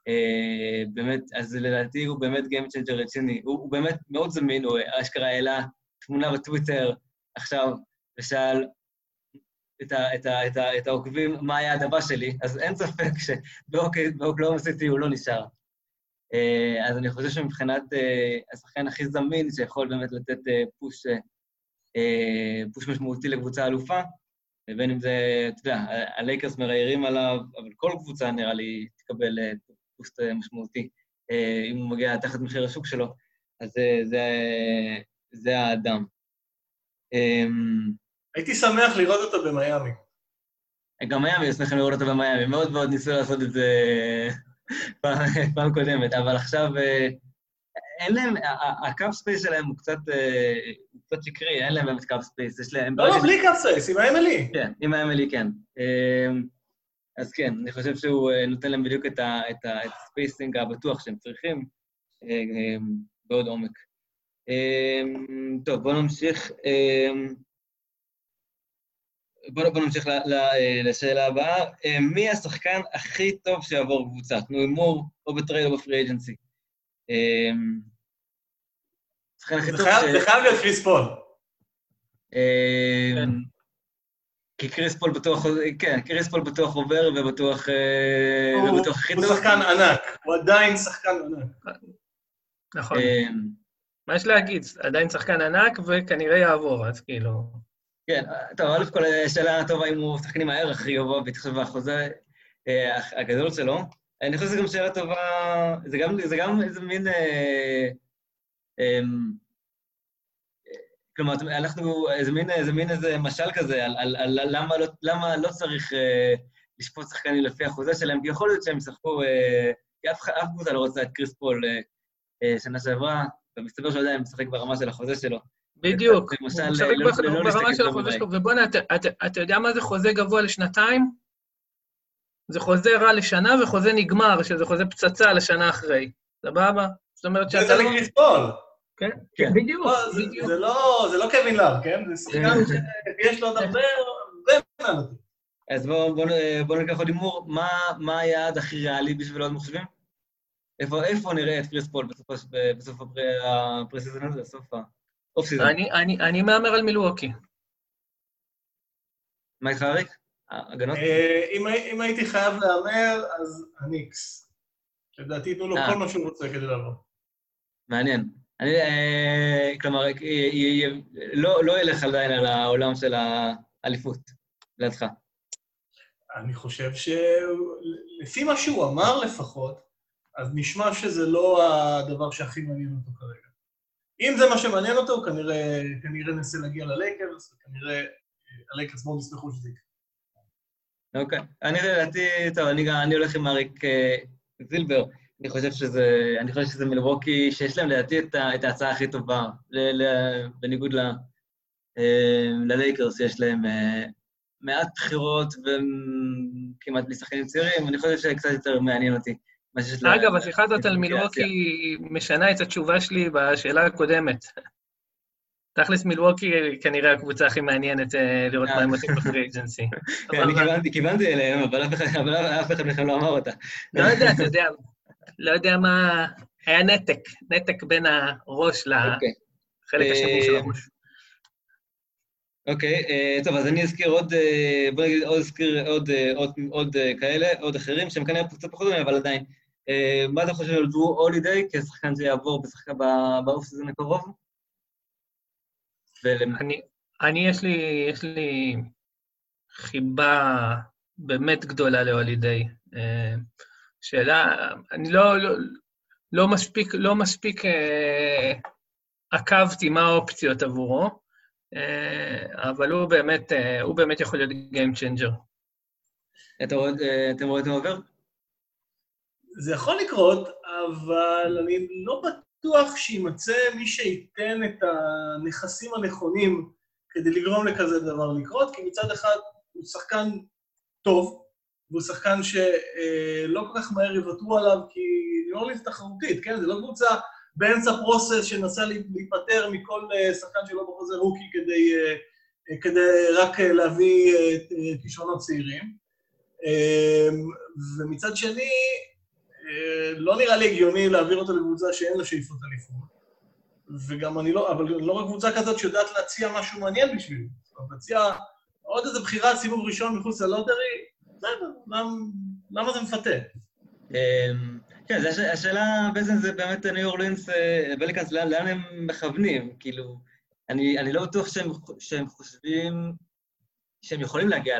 Uh, באמת, אז לדעתי הוא באמת Game Changer רציני. הוא, באמת מאוד זמין, הוא אשכרה העלה תמונה בטוויטר עכשיו, ושאל את, את, העוקבים מה היעד הבא שלי, אז אין ספק שבאוקלאום סיטי הוא לא נשאר. Uh, אז אני חושב שמבחינת uh, השחקן הכי זמין, שיכול באמת לתת uh, פוש, פוש משמעותי לקבוצה אלופה, בין אם זה, אתה יודע, הלייקרס מראיירים עליו, אבל כל קבוצה נראה לי תקבל פוסט משמעותי, אם הוא מגיע תחת מחיר השוק שלו, אז זה, זה, זה האדם. הייתי שמח לראות אותו במיאמי. גם מיאמי ישמחים לראות אותו במיאמי, מאוד מאוד ניסו לעשות את זה פעם, קודמת, אבל עכשיו אין להם, ה cap space שלהם הוא קצת, הוא קצת שקרי, אין להם באמת cap space, יש להם... לא, לא, בלי cap space, עם ה MLE. כן, עם ה MLE, כן. אז כן, אני חושב שהוא נותן להם בדיוק את ה spacing הבטוח שהם צריכים, בעוד עומק. טוב, בואו נמשיך. בואו בוא נמשיך ל, ל, לשאלה הבאה. מי השחקן הכי טוב שיעבור קבוצה? תנו הימור או ב trade או ב free agency. השחקן הכי טוב ש... זה חייב להיות קריס פול. כי קריס פול בטוח, כן, קריס פול בטוח עובר ובטוח הכי טוב. הוא שחקן ענק, הוא עדיין שחקן ענק. נכון. מה יש להגיד? עדיין שחקן ענק וכנראה יעבור, אז כאילו... כן, טוב, א' כל שאלה טובה אם הוא שחקן עם הערך הכי גבוה, בהתחשב בחוזה הגדול שלו. אני חושב שזו גם שאלה טובה, זה גם, זה גם איזה מין... אה, אה, כלומר, אנחנו, איזה מין, איזה מין איזה משל כזה על, על, על למה, לא, למה לא צריך אה, לשפוט שחקנים לפי החוזה שלהם, כי יכול להיות שהם ישחקו, אה, כי אף קבוצה לא רוצה את קריס פול אה, אה, שנה שעברה, ומסתבר שהוא עדיין משחק ברמה של החוזה שלו. בדיוק, הוא משחק לא, לא ברמה של החוזה שלו, ובוא'נה, אתה, יודע מה זה חוזה גבוה לשנתיים? זה חוזה רע לשנה וחוזה נגמר, שזה חוזה פצצה לשנה אחרי. סבבה? זאת אומרת שאתה לא... זה לקריס פול. כן, כן, בדיוק, בדיוק. זה לא, לא קווין לאב, כן? זה שחקן שיש לו עוד הרבה, הרבה מועמדים. אז בואו ניקח עוד הימור, מה היעד הכי ריאלי בשביל עוד מחשבים? איפה נראה את קריס פול בסוף הפרי סיזן הזה, בסוף ה off season? אני מהמר על מילווקי. מה איתך, אריק? הגנות? אה, אם הייתי חייב להמר, אז הניקס. לדעתי ייתנו לו אה. כל מה שהוא רוצה כדי לעבור. מעניין. אני, אה, כלומר, לא, לא ילך עדיין על העולם של האליפות, לידך. אני חושב שלפי מה שהוא אמר לפחות, אז נשמע שזה לא הדבר שהכי מעניין אותו כרגע. אם זה מה שמעניין אותו, כנראה, כנראה ננסה להגיע ללייקרס, וכנראה הלייקרס מאוד ישמחו שזה יקרה. אוקיי. אני לדעתי, טוב, אני, אני הולך עם אריק אה, זילבר. אני חושב שזה, אני חושב שזה מלווקי שיש להם לדעתי את, את ההצעה הכי טובה, ל, ל, בניגוד ל, אה, ללייקרס, יש להם אה, מעט בחירות וכמעט בלי שחקנים צעירים, אני חושב שקצת יותר מעניין אותי. אגב, השיחה הזאת על מילווקי משנה את התשובה שלי בשאלה הקודמת. תכלס מילווקי כנראה הקבוצה הכי מעניינת אה, לראות מה הם עושים בפרי אג'נסי. כן, אני כיוונתי אליהם, אבל אף אחד מכם לא אמר אותה. לא יודע, אתה יודע, לא יודע מה... היה נתק, נתק בין הראש לחלק אוקיי. השני של הראש. אוקיי, אה, טוב, אז אני אזכיר עוד, אה, בוא נגיד, עוד אזכיר עוד כאלה, עוד אחרים, שהם כנראה קצת פחות אבל עדיין. מה אתה חושב על דרו הולידיי כשחקן שיעבור באוף סיזון הקרוב? אני, אני, יש לי, יש לי חיבה באמת גדולה להולידיי. אה, שאלה, אני לא, לא, לא מספיק, לא מספיק אה, עקבתי מה האופציות עבורו, אה, אבל הוא באמת, אה, הוא באמת יכול להיות Game Changer. אתה רואה, אה, אתם רואים את עובר? זה יכול לקרות, אבל אני לא בטוח... שימצא מי שייתן את הנכסים הנכונים כדי לגרום לכזה דבר לקרות, כי מצד אחד הוא שחקן טוב, והוא שחקן שלא כל כך מהר יוותרו עליו, כי ניו אורלינס תחרותית, כן? זה לא קבוצה באמצע פרוסס שנסה להיפטר מכל אה, שחקן שלא בחוזה רוקי כדי, אה, כדי רק להביא כישרונות צעירים. ומצד שני, לא נראה לי הגיוני להעביר אותו לקבוצה שאין לה שאיפות אליפות. וגם אני לא, אבל לא רק קבוצה כזאת שיודעת להציע משהו מעניין בשבילי. להציע עוד איזה בחירת סיבוב ראשון מחוץ ללוטרי, בסדר, למה זה מפתה? אמ, כן, השאלה בעצם זה באמת ניו אורלינס, בליקאנס, אה, לאן הם מכוונים? כאילו, אני לא בטוח שהם חושבים שהם יכולים להגיע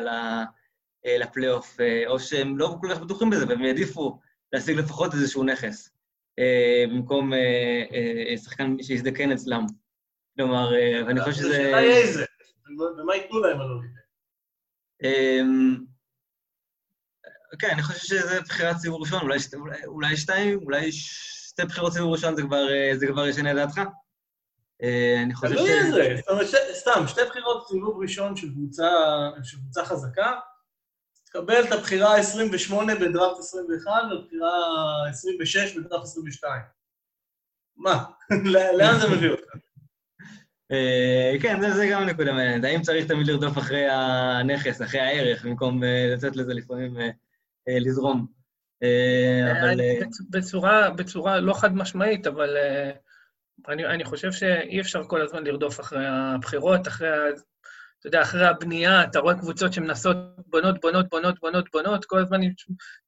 אה, לפלייאוף, אה, או שהם לא כל כך בטוחים בזה, והם יעדיפו להשיג לפחות איזשהו נכס, במקום שחקן שיזדקן אצלם. כלומר, ואני חושב שזה... השאלה היא איזה, ומה ייתנו להם על? כן, אני חושב שזה בחירת סיבוב ראשון, אולי, אולי, אולי שתיים, אולי שתי בחירות סיבוב ראשון זה כבר, זה כבר ישנה את דעתך. אני חושב ש... איזה, סתם, שתי בחירות סיבוב ראשון של קבוצה חזקה, תקבל את הבחירה ה-28 בדראפט 21 והבחירה ה-26 בדראפט 22. מה? לאן זה מביא אותך? אה, כן, זה גם נקודה מעניינת. האם צריך תמיד לרדוף אחרי הנכס, אחרי הערך, במקום אה, לתת לזה לפעמים אה, לזרום? אבל... בצורה, בצורה לא חד משמעית, אבל אני, אני חושב שאי אפשר כל הזמן לרדוף אחרי הבחירות, אחרי אתה יודע, אחרי הבנייה, אתה רואה קבוצות שמנסות בונות, בונות, בונות, בונות, בונות, כל הזמן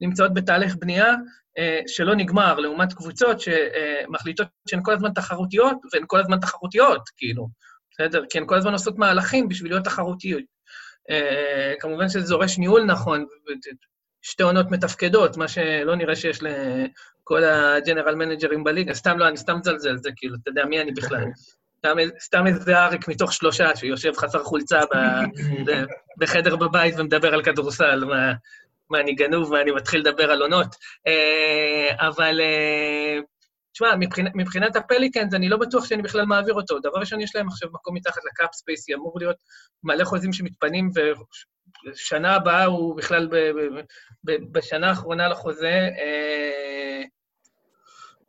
נמצאות בתהליך בנייה אה, שלא נגמר, לעומת קבוצות שמחליטות שהן כל הזמן תחרותיות, והן כל הזמן תחרותיות, כאילו, בסדר? כי הן כל הזמן עושות מהלכים בשביל להיות תחרותיות. אה, כמובן שזה זורש ניהול נכון, שתי עונות מתפקדות, מה שלא נראה שיש לכל הג'נרל מנג'רים בליגה, סתם לא, אני סתם מזלזל, זה כאילו, אתה יודע מי אני בכלל. סתם, איזה אריק מתוך שלושה שיושב חסר חולצה בחדר בבית ומדבר על כדורסל, מה, מה אני גנוב, מה אני מתחיל לדבר על עונות. אה, אבל, אה, תשמע, מבחינת, מבחינת הפליקנס, אני לא בטוח שאני בכלל מעביר אותו. דבר ראשון, יש להם עכשיו מקום מתחת לקאפ ספייסי, אמור להיות מלא חוזים שמתפנים, ושנה הבאה הוא בכלל ב, ב, ב, בשנה האחרונה לחוזה.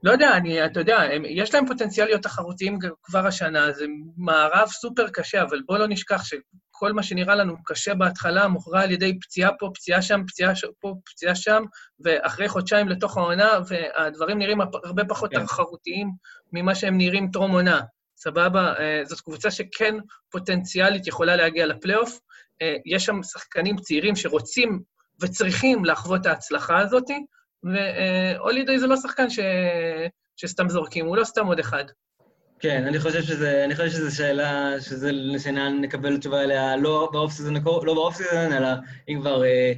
לא יודע, אני, אתה יודע, הם, יש להם פוטנציאל להיות תחרותיים כבר השנה, זה מערב סופר קשה, אבל בואו לא נשכח שכל מה שנראה לנו קשה בהתחלה מוכרע על ידי פציעה פה, פציעה שם, פציעה ש... פה, פציעה שם, ואחרי חודשיים לתוך העונה, והדברים נראים הרבה פחות כן. תחרותיים ממה שהם נראים טרום עונה. סבבה? אה, זאת קבוצה שכן פוטנציאלית יכולה להגיע לפלייאוף. אה, יש שם שחקנים צעירים שרוצים וצריכים לחוות את ההצלחה הזאת, והולידי זה לא שחקן ש... שסתם זורקים, הוא לא סתם עוד אחד. כן, אני חושב שזה, אני חושב שזו שאלה, שזה שאלה נקבל תשובה אליה לא באוף סיזון, לא באוף סיזון, אלא אם כבר אה,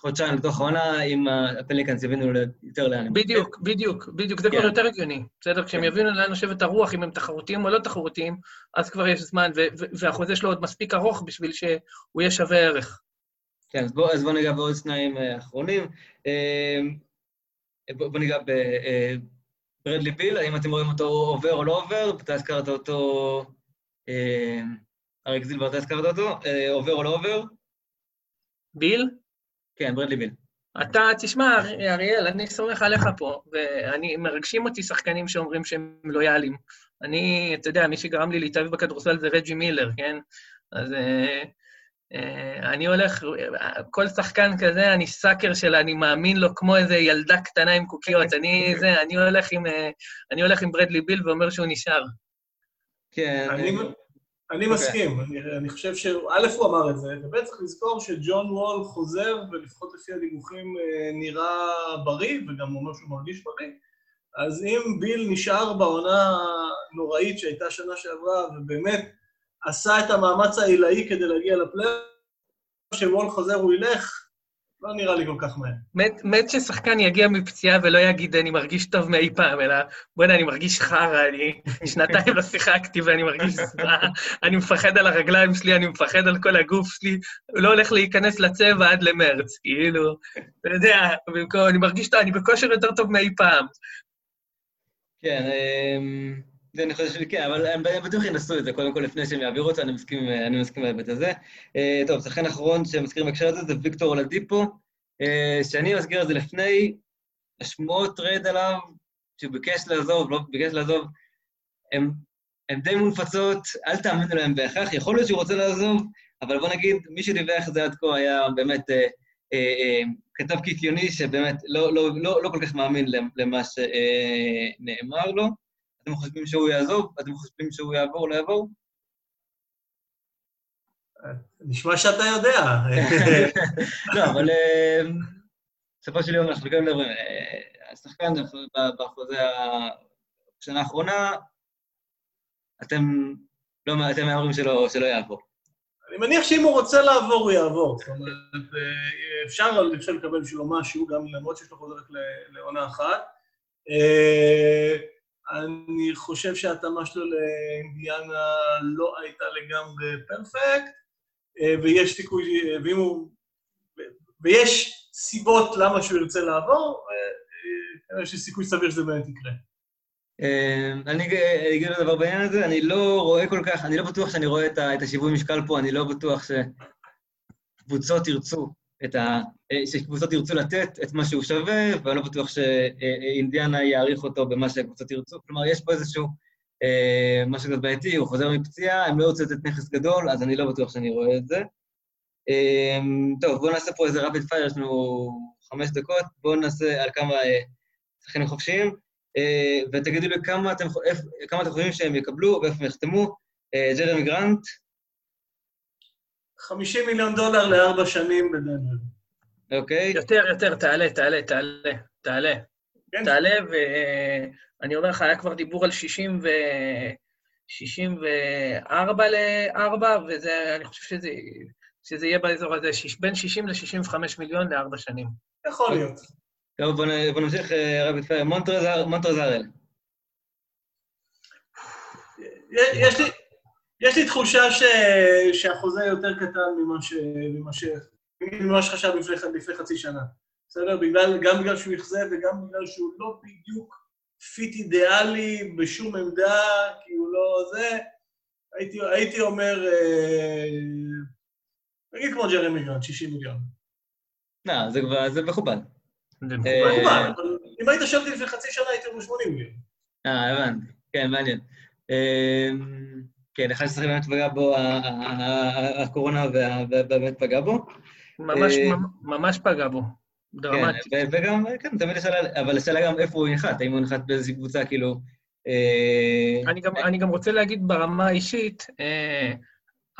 חודשיים לתוך העונה, אם הפליקאנס יבינו יותר לאן. בדיוק, בדיוק, בדיוק, זה כן. כבר יותר הגיוני. בסדר? כשהם כן. יבינו לאן יושבת הרוח, אם הם תחרותיים או לא תחרותיים, אז כבר יש זמן, והחוזה שלו עוד מספיק ארוך בשביל שהוא יהיה שווה ערך. כן, אז בואו בוא ניגע בעוד שניים אה, אחרונים. אה, בוא ניגע בברדלי ביל, האם אתם רואים אותו עובר או לא עובר? אתה הזכרת אותו, אה, אריק זילבר, אתה הזכרת אותו, אה, עובר או לא עובר? ביל? כן, ברדלי ביל. אתה, תשמע, אריאל, אני סומך עליך פה, ואני, מרגשים אותי שחקנים שאומרים שהם לויאליים. אני, אתה יודע, מי שגרם לי להתאהב בכדורסל זה רג'י מילר, כן? אז אה, אה, אני הולך, כל שחקן כזה, אני סאקר שלה, אני מאמין לו כמו איזה ילדה קטנה עם קוקיות. אני זה, אני הולך עם, אה, אני הולך עם ברדלי ביל ואומר שהוא נשאר. כן. אני, אני okay. אוקיי. מסכים, אני, אני חושב ש... א', הוא אמר את זה, וב', צריך לזכור שג'ון וול חוזר, ולפחות לפי הדיווחים אה, נראה בריא, וגם הוא אומר שהוא מרגיש בריא. אז אם ביל נשאר בעונה הנוראית שהייתה שנה שעברה, ובאמת עשה את המאמץ העילאי כדי להגיע לפלייאוף, שוול חוזר הוא ילך, לא נראה לי כל כך מהר. מת, מת ששחקן יגיע מפציעה ולא יגיד, אני מרגיש טוב מאי פעם, אלא, בוא'נה, אני מרגיש חרא, אני שנתיים לא שיחקתי ואני מרגיש זרע, אני מפחד על הרגליים שלי, אני מפחד על כל הגוף שלי, הוא לא הולך להיכנס לצבע עד למרץ, כאילו, אתה יודע, במקום, אני מרגיש, אני בכושר יותר טוב מאי פעם. כן, אמ, זה אני חושב שכן, אבל הם בטוח ינסו את זה, קודם כל לפני שהם יעבירו אותו, אני מסכים, אני מסכים בהיבט הזה. אה, טוב, שחקן אחרון שמזכיר בהקשר הזה זה ויקטור אולדיפו, אה, שאני מזכיר את זה לפני, השמועות trade עליו, שהוא ביקש לעזוב, לא ביקש לעזוב, הם, הם די מונפצות, אל תאמינו להם בהכרח, יכול להיות שהוא רוצה לעזוב, אבל בוא נגיד, מי שדיווח את זה עד כה היה באמת אה, אה, אה, כתב קיקיוני שבאמת לא, לא, לא, לא כל כך מאמין למה שנאמר לו. אתם חושבים שהוא יעזוב? אתם חושבים שהוא יעבור לא יעבור? נשמע שאתה יודע. לא, אבל בסופו של יום אנחנו גם מדברים, השחקן בחוזה השנה האחרונה, אתם לא, אתם מהמרים שלא, שלא יעבור. אני מניח שאם הוא רוצה לעבור, הוא יעבור. זאת אומרת, אה, אפשר לקבל בשבילו משהו, גם למרות שיש לו חוזרת לעונה אחת. אה, אני חושב שההתאמה שלו לאינדיאנה לא הייתה לגמרי פרפקט, אה, ויש סיכוי, ואם הוא... ויש סיבות למה שהוא ירצה לעבור, יש לי סיכוי סביר שזה באמת יקרה. אני אגיד לו דבר בעניין הזה, אני לא רואה כל כך, אני לא בטוח שאני רואה את השיווי משקל פה, אני לא בטוח שקבוצות ירצו את ה... שקבוצות ירצו לתת את מה שהוא שווה, ואני לא בטוח שאינדיאנה יעריך אותו במה שקבוצות ירצו. כלומר, יש פה איזשהו אה, משהו קצת בעייתי, הוא חוזר מפציעה, הם לא רוצים לתת נכס גדול, אז אני לא בטוח שאני רואה את זה. אה, טוב, בואו נעשה פה איזה רפיד פייר, יש לנו חמש דקות, בואו נעשה על כמה אה, שחקנים חופשיים. אה, ותגידו לי כמה אתם, כמה אתם חושבים שהם יקבלו ואיפה הם יחתמו. אה, ג'רמי גרנט? 50 מיליון דולר לארבע שנים בדנבר. אוקיי. יותר, יותר, תעלה, תעלה, תעלה, תעלה. כן. תעלה, ואני אומר לך, היה כבר דיבור על 60 ו... 64 ל-4, וזה, אני חושב שזה, שזה יהיה באזור הזה, בין 60 ל-65 מיליון לארבע שנים. יכול להיות. טוב, בוא נמשיך, אה, rapid fire. מונטרז הארל. יש לי... יש לי תחושה ש... שהחוזה יותר קטן ממה, ש... ממה, ש... ממה שחשב לפני, לפני חצי שנה. בסדר? בגלל, גם בגלל שהוא אכזב וגם בגלל שהוא לא בדיוק fit אידיאלי בשום עמדה, כי הוא לא זה, הייתי, הייתי אומר, אה, נגיד כמו ג'רמי גרנט, 60 מיליון. לא, זה כבר, זה מכובד. אה, אם היית שואל אותי לפני חצי שנה, הייתי אומר 80 מיליון. אה, הבנתי. כן, מעניין. אה, כן, אחד השחקנים באמת פגע בו, הקורונה באמת פגע בו. ממש אה, פגע בו. דרמטי. כן, וגם, כן, תמיד השאלה, אבל השאלה גם איפה הוא ינחת, האם הוא ינחת באיזושהי קבוצה, כאילו... אני גם רוצה להגיד ברמה האישית,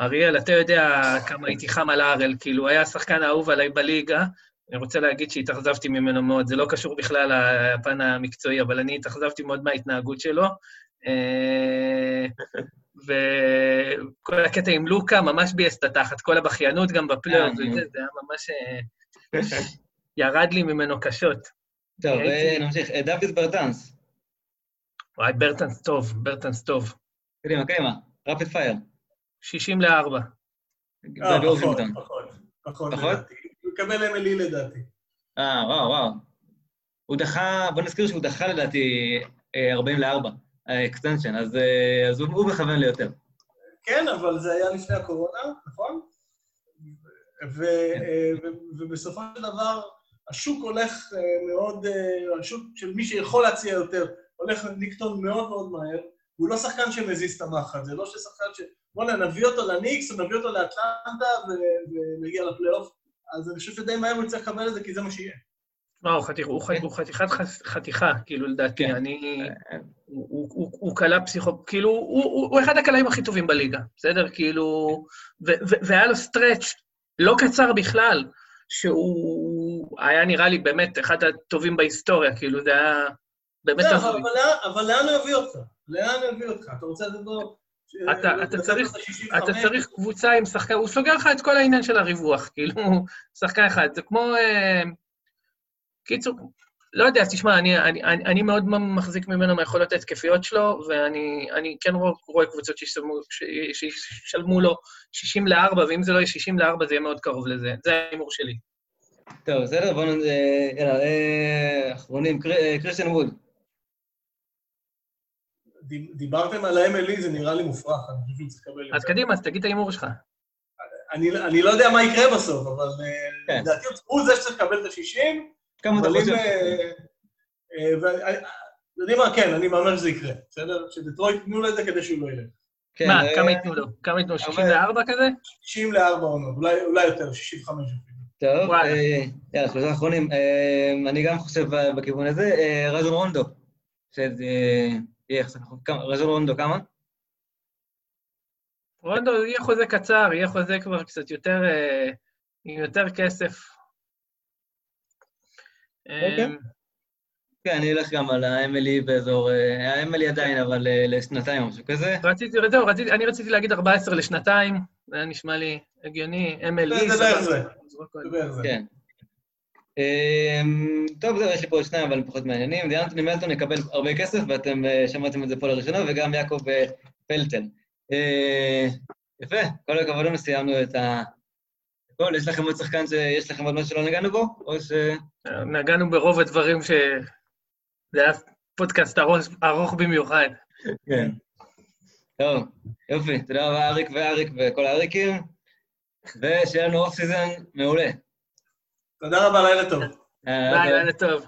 אריאל, אתה יודע כמה הייתי חם על הארל, כאילו, היה השחקן האהוב עליי בליגה, אני רוצה להגיד שהתאכזבתי ממנו מאוד, זה לא קשור בכלל לפן המקצועי, אבל אני התאכזבתי מאוד מההתנהגות שלו. אה, וכל הקטע עם לוקה ממש ביאס את התחת, כל הבכיינות גם בפלייאוף, אה, זה היה ממש... אה, ירד לי ממנו קשות. טוב, נמשיך. דוד ברטאנס. וואי, ברטאנס טוב, ברטאנס טוב. קדימה, קדימה, rapid fire. 60 ל-4. פחות, פחות. פחות? מקבל אמילי לדעתי. אה, וואו, וואו. הוא דחה, בוא נזכיר שהוא דחה לדעתי 44, אה, ה extension, אז, אה, אז הוא, הוא מכוון ליותר. כן, אבל זה היה לפני הקורונה, נכון? ו, כן. אה, ו, ובסופו של דבר, השוק הולך מאוד, השוק של מי שיכול להציע יותר, הולך לקטון מאוד מאוד מהר. הוא לא שחקן שמזיז את המחט, זה לא ששחקן ש... בוא'נה, נביא אותו לניקס, נביא אותו לאטלנטה ונגיע לפלייאוף. אז אני חושב שדי מהר הוא יצטרך לקבל את זה, כי זה מה שיהיה. לא, הוא חתיכת חתיכה, כאילו, לדעתי, כן. אני... הוא קלה פסיכו... כאילו, הוא אחד הקלעים הכי טובים בליגה, בסדר? כאילו... והיה לו סטרץ' לא קצר בכלל, שהוא היה נראה לי באמת אחד הטובים בהיסטוריה, כאילו, זה היה באמת... אבל לאן הוא יביא אותך? לאן הוא יביא אותך? אתה רוצה לדבר... אתה, אתה, צריך, אתה צריך קבוצה עם שחקן, הוא סוגר לך את כל העניין של הריווח, כאילו, שחקן אחד. זה כמו... אה, קיצור, לא יודע, תשמע, אני, אני, אני, אני מאוד מחזיק ממנו מהיכולות ההתקפיות שלו, ואני כן רואה, רואה קבוצות שישלמו לו 60 ל-4, ואם זה לא יהיה 60 ל-4, זה יהיה מאוד קרוב לזה. זה ההימור שלי. טוב, בסדר, בואו נ... יאללה, אחרונים, קריסטיאן ווד. דיב- דיברתם על ה-MLE, זה נראה לי מופרך, אני חושב שהוא צריך לקבל... אז. קדימה, אז תגיד את ההימור שלך. אני, אני לא יודע מה יקרה בסוף, אבל אה, כן. לדעתי הוא זה שצריך לקבל את ה-60, כמה אתה אבל אם... חושב? יודעים מה? כן, אני מהמר שזה יקרה, בסדר? שדטרויט ייתנו לו את זה כדי שהוא לא ילך. כן, מה, אה, כמה ייתנו לו? כמה ייתנו לו? אבל- 64 כזה? 60 ל-4 עונות, אולי, יותר, 65 אפילו. טוב. אה, יאללה, שלושה אחרונים. אה, אני גם חושב בכיוון הזה. רז'ון רונדו. נכון. רז'ון רונדו כמה? רונדו יהיה חוזה קצר, יהיה חוזה כבר קצת יותר, עם יותר כסף. אוקיי. אה, כן, אני אלך גם על האמילי באזור... אה, האמילי עדיין, אבל אה, לשנתיים או משהו כזה. רציתי, זהו, רציתי, אני רציתי להגיד 14 לשנתיים, זה היה נשמע לי הגיוני, זה- בערך זה. זה. כן. אמ, טוב, זהו, יש לי פה עוד שניים, אבל הם פחות מעניינים. דיאנטוני מלטון יקבל הרבה כסף, ואתם אה, שמעתם את זה פה לראשונה, וגם יעקב פלטן. יפה, כל הכבוד לנו, סיימנו את ה... הכל, יש לכם עוד שחקן שיש לכם עוד משהו שלא נגענו בו? או ש... נגענו ברוב הדברים ש... זה היה פודקאסט ארוך, במיוחד. כן. טוב, יופי, תודה רבה אריק ואריק וכל האריקים, ושיהיה לנו off season מעולה. תודה רבה, לילה טוב. אה, ביי, לילה טוב.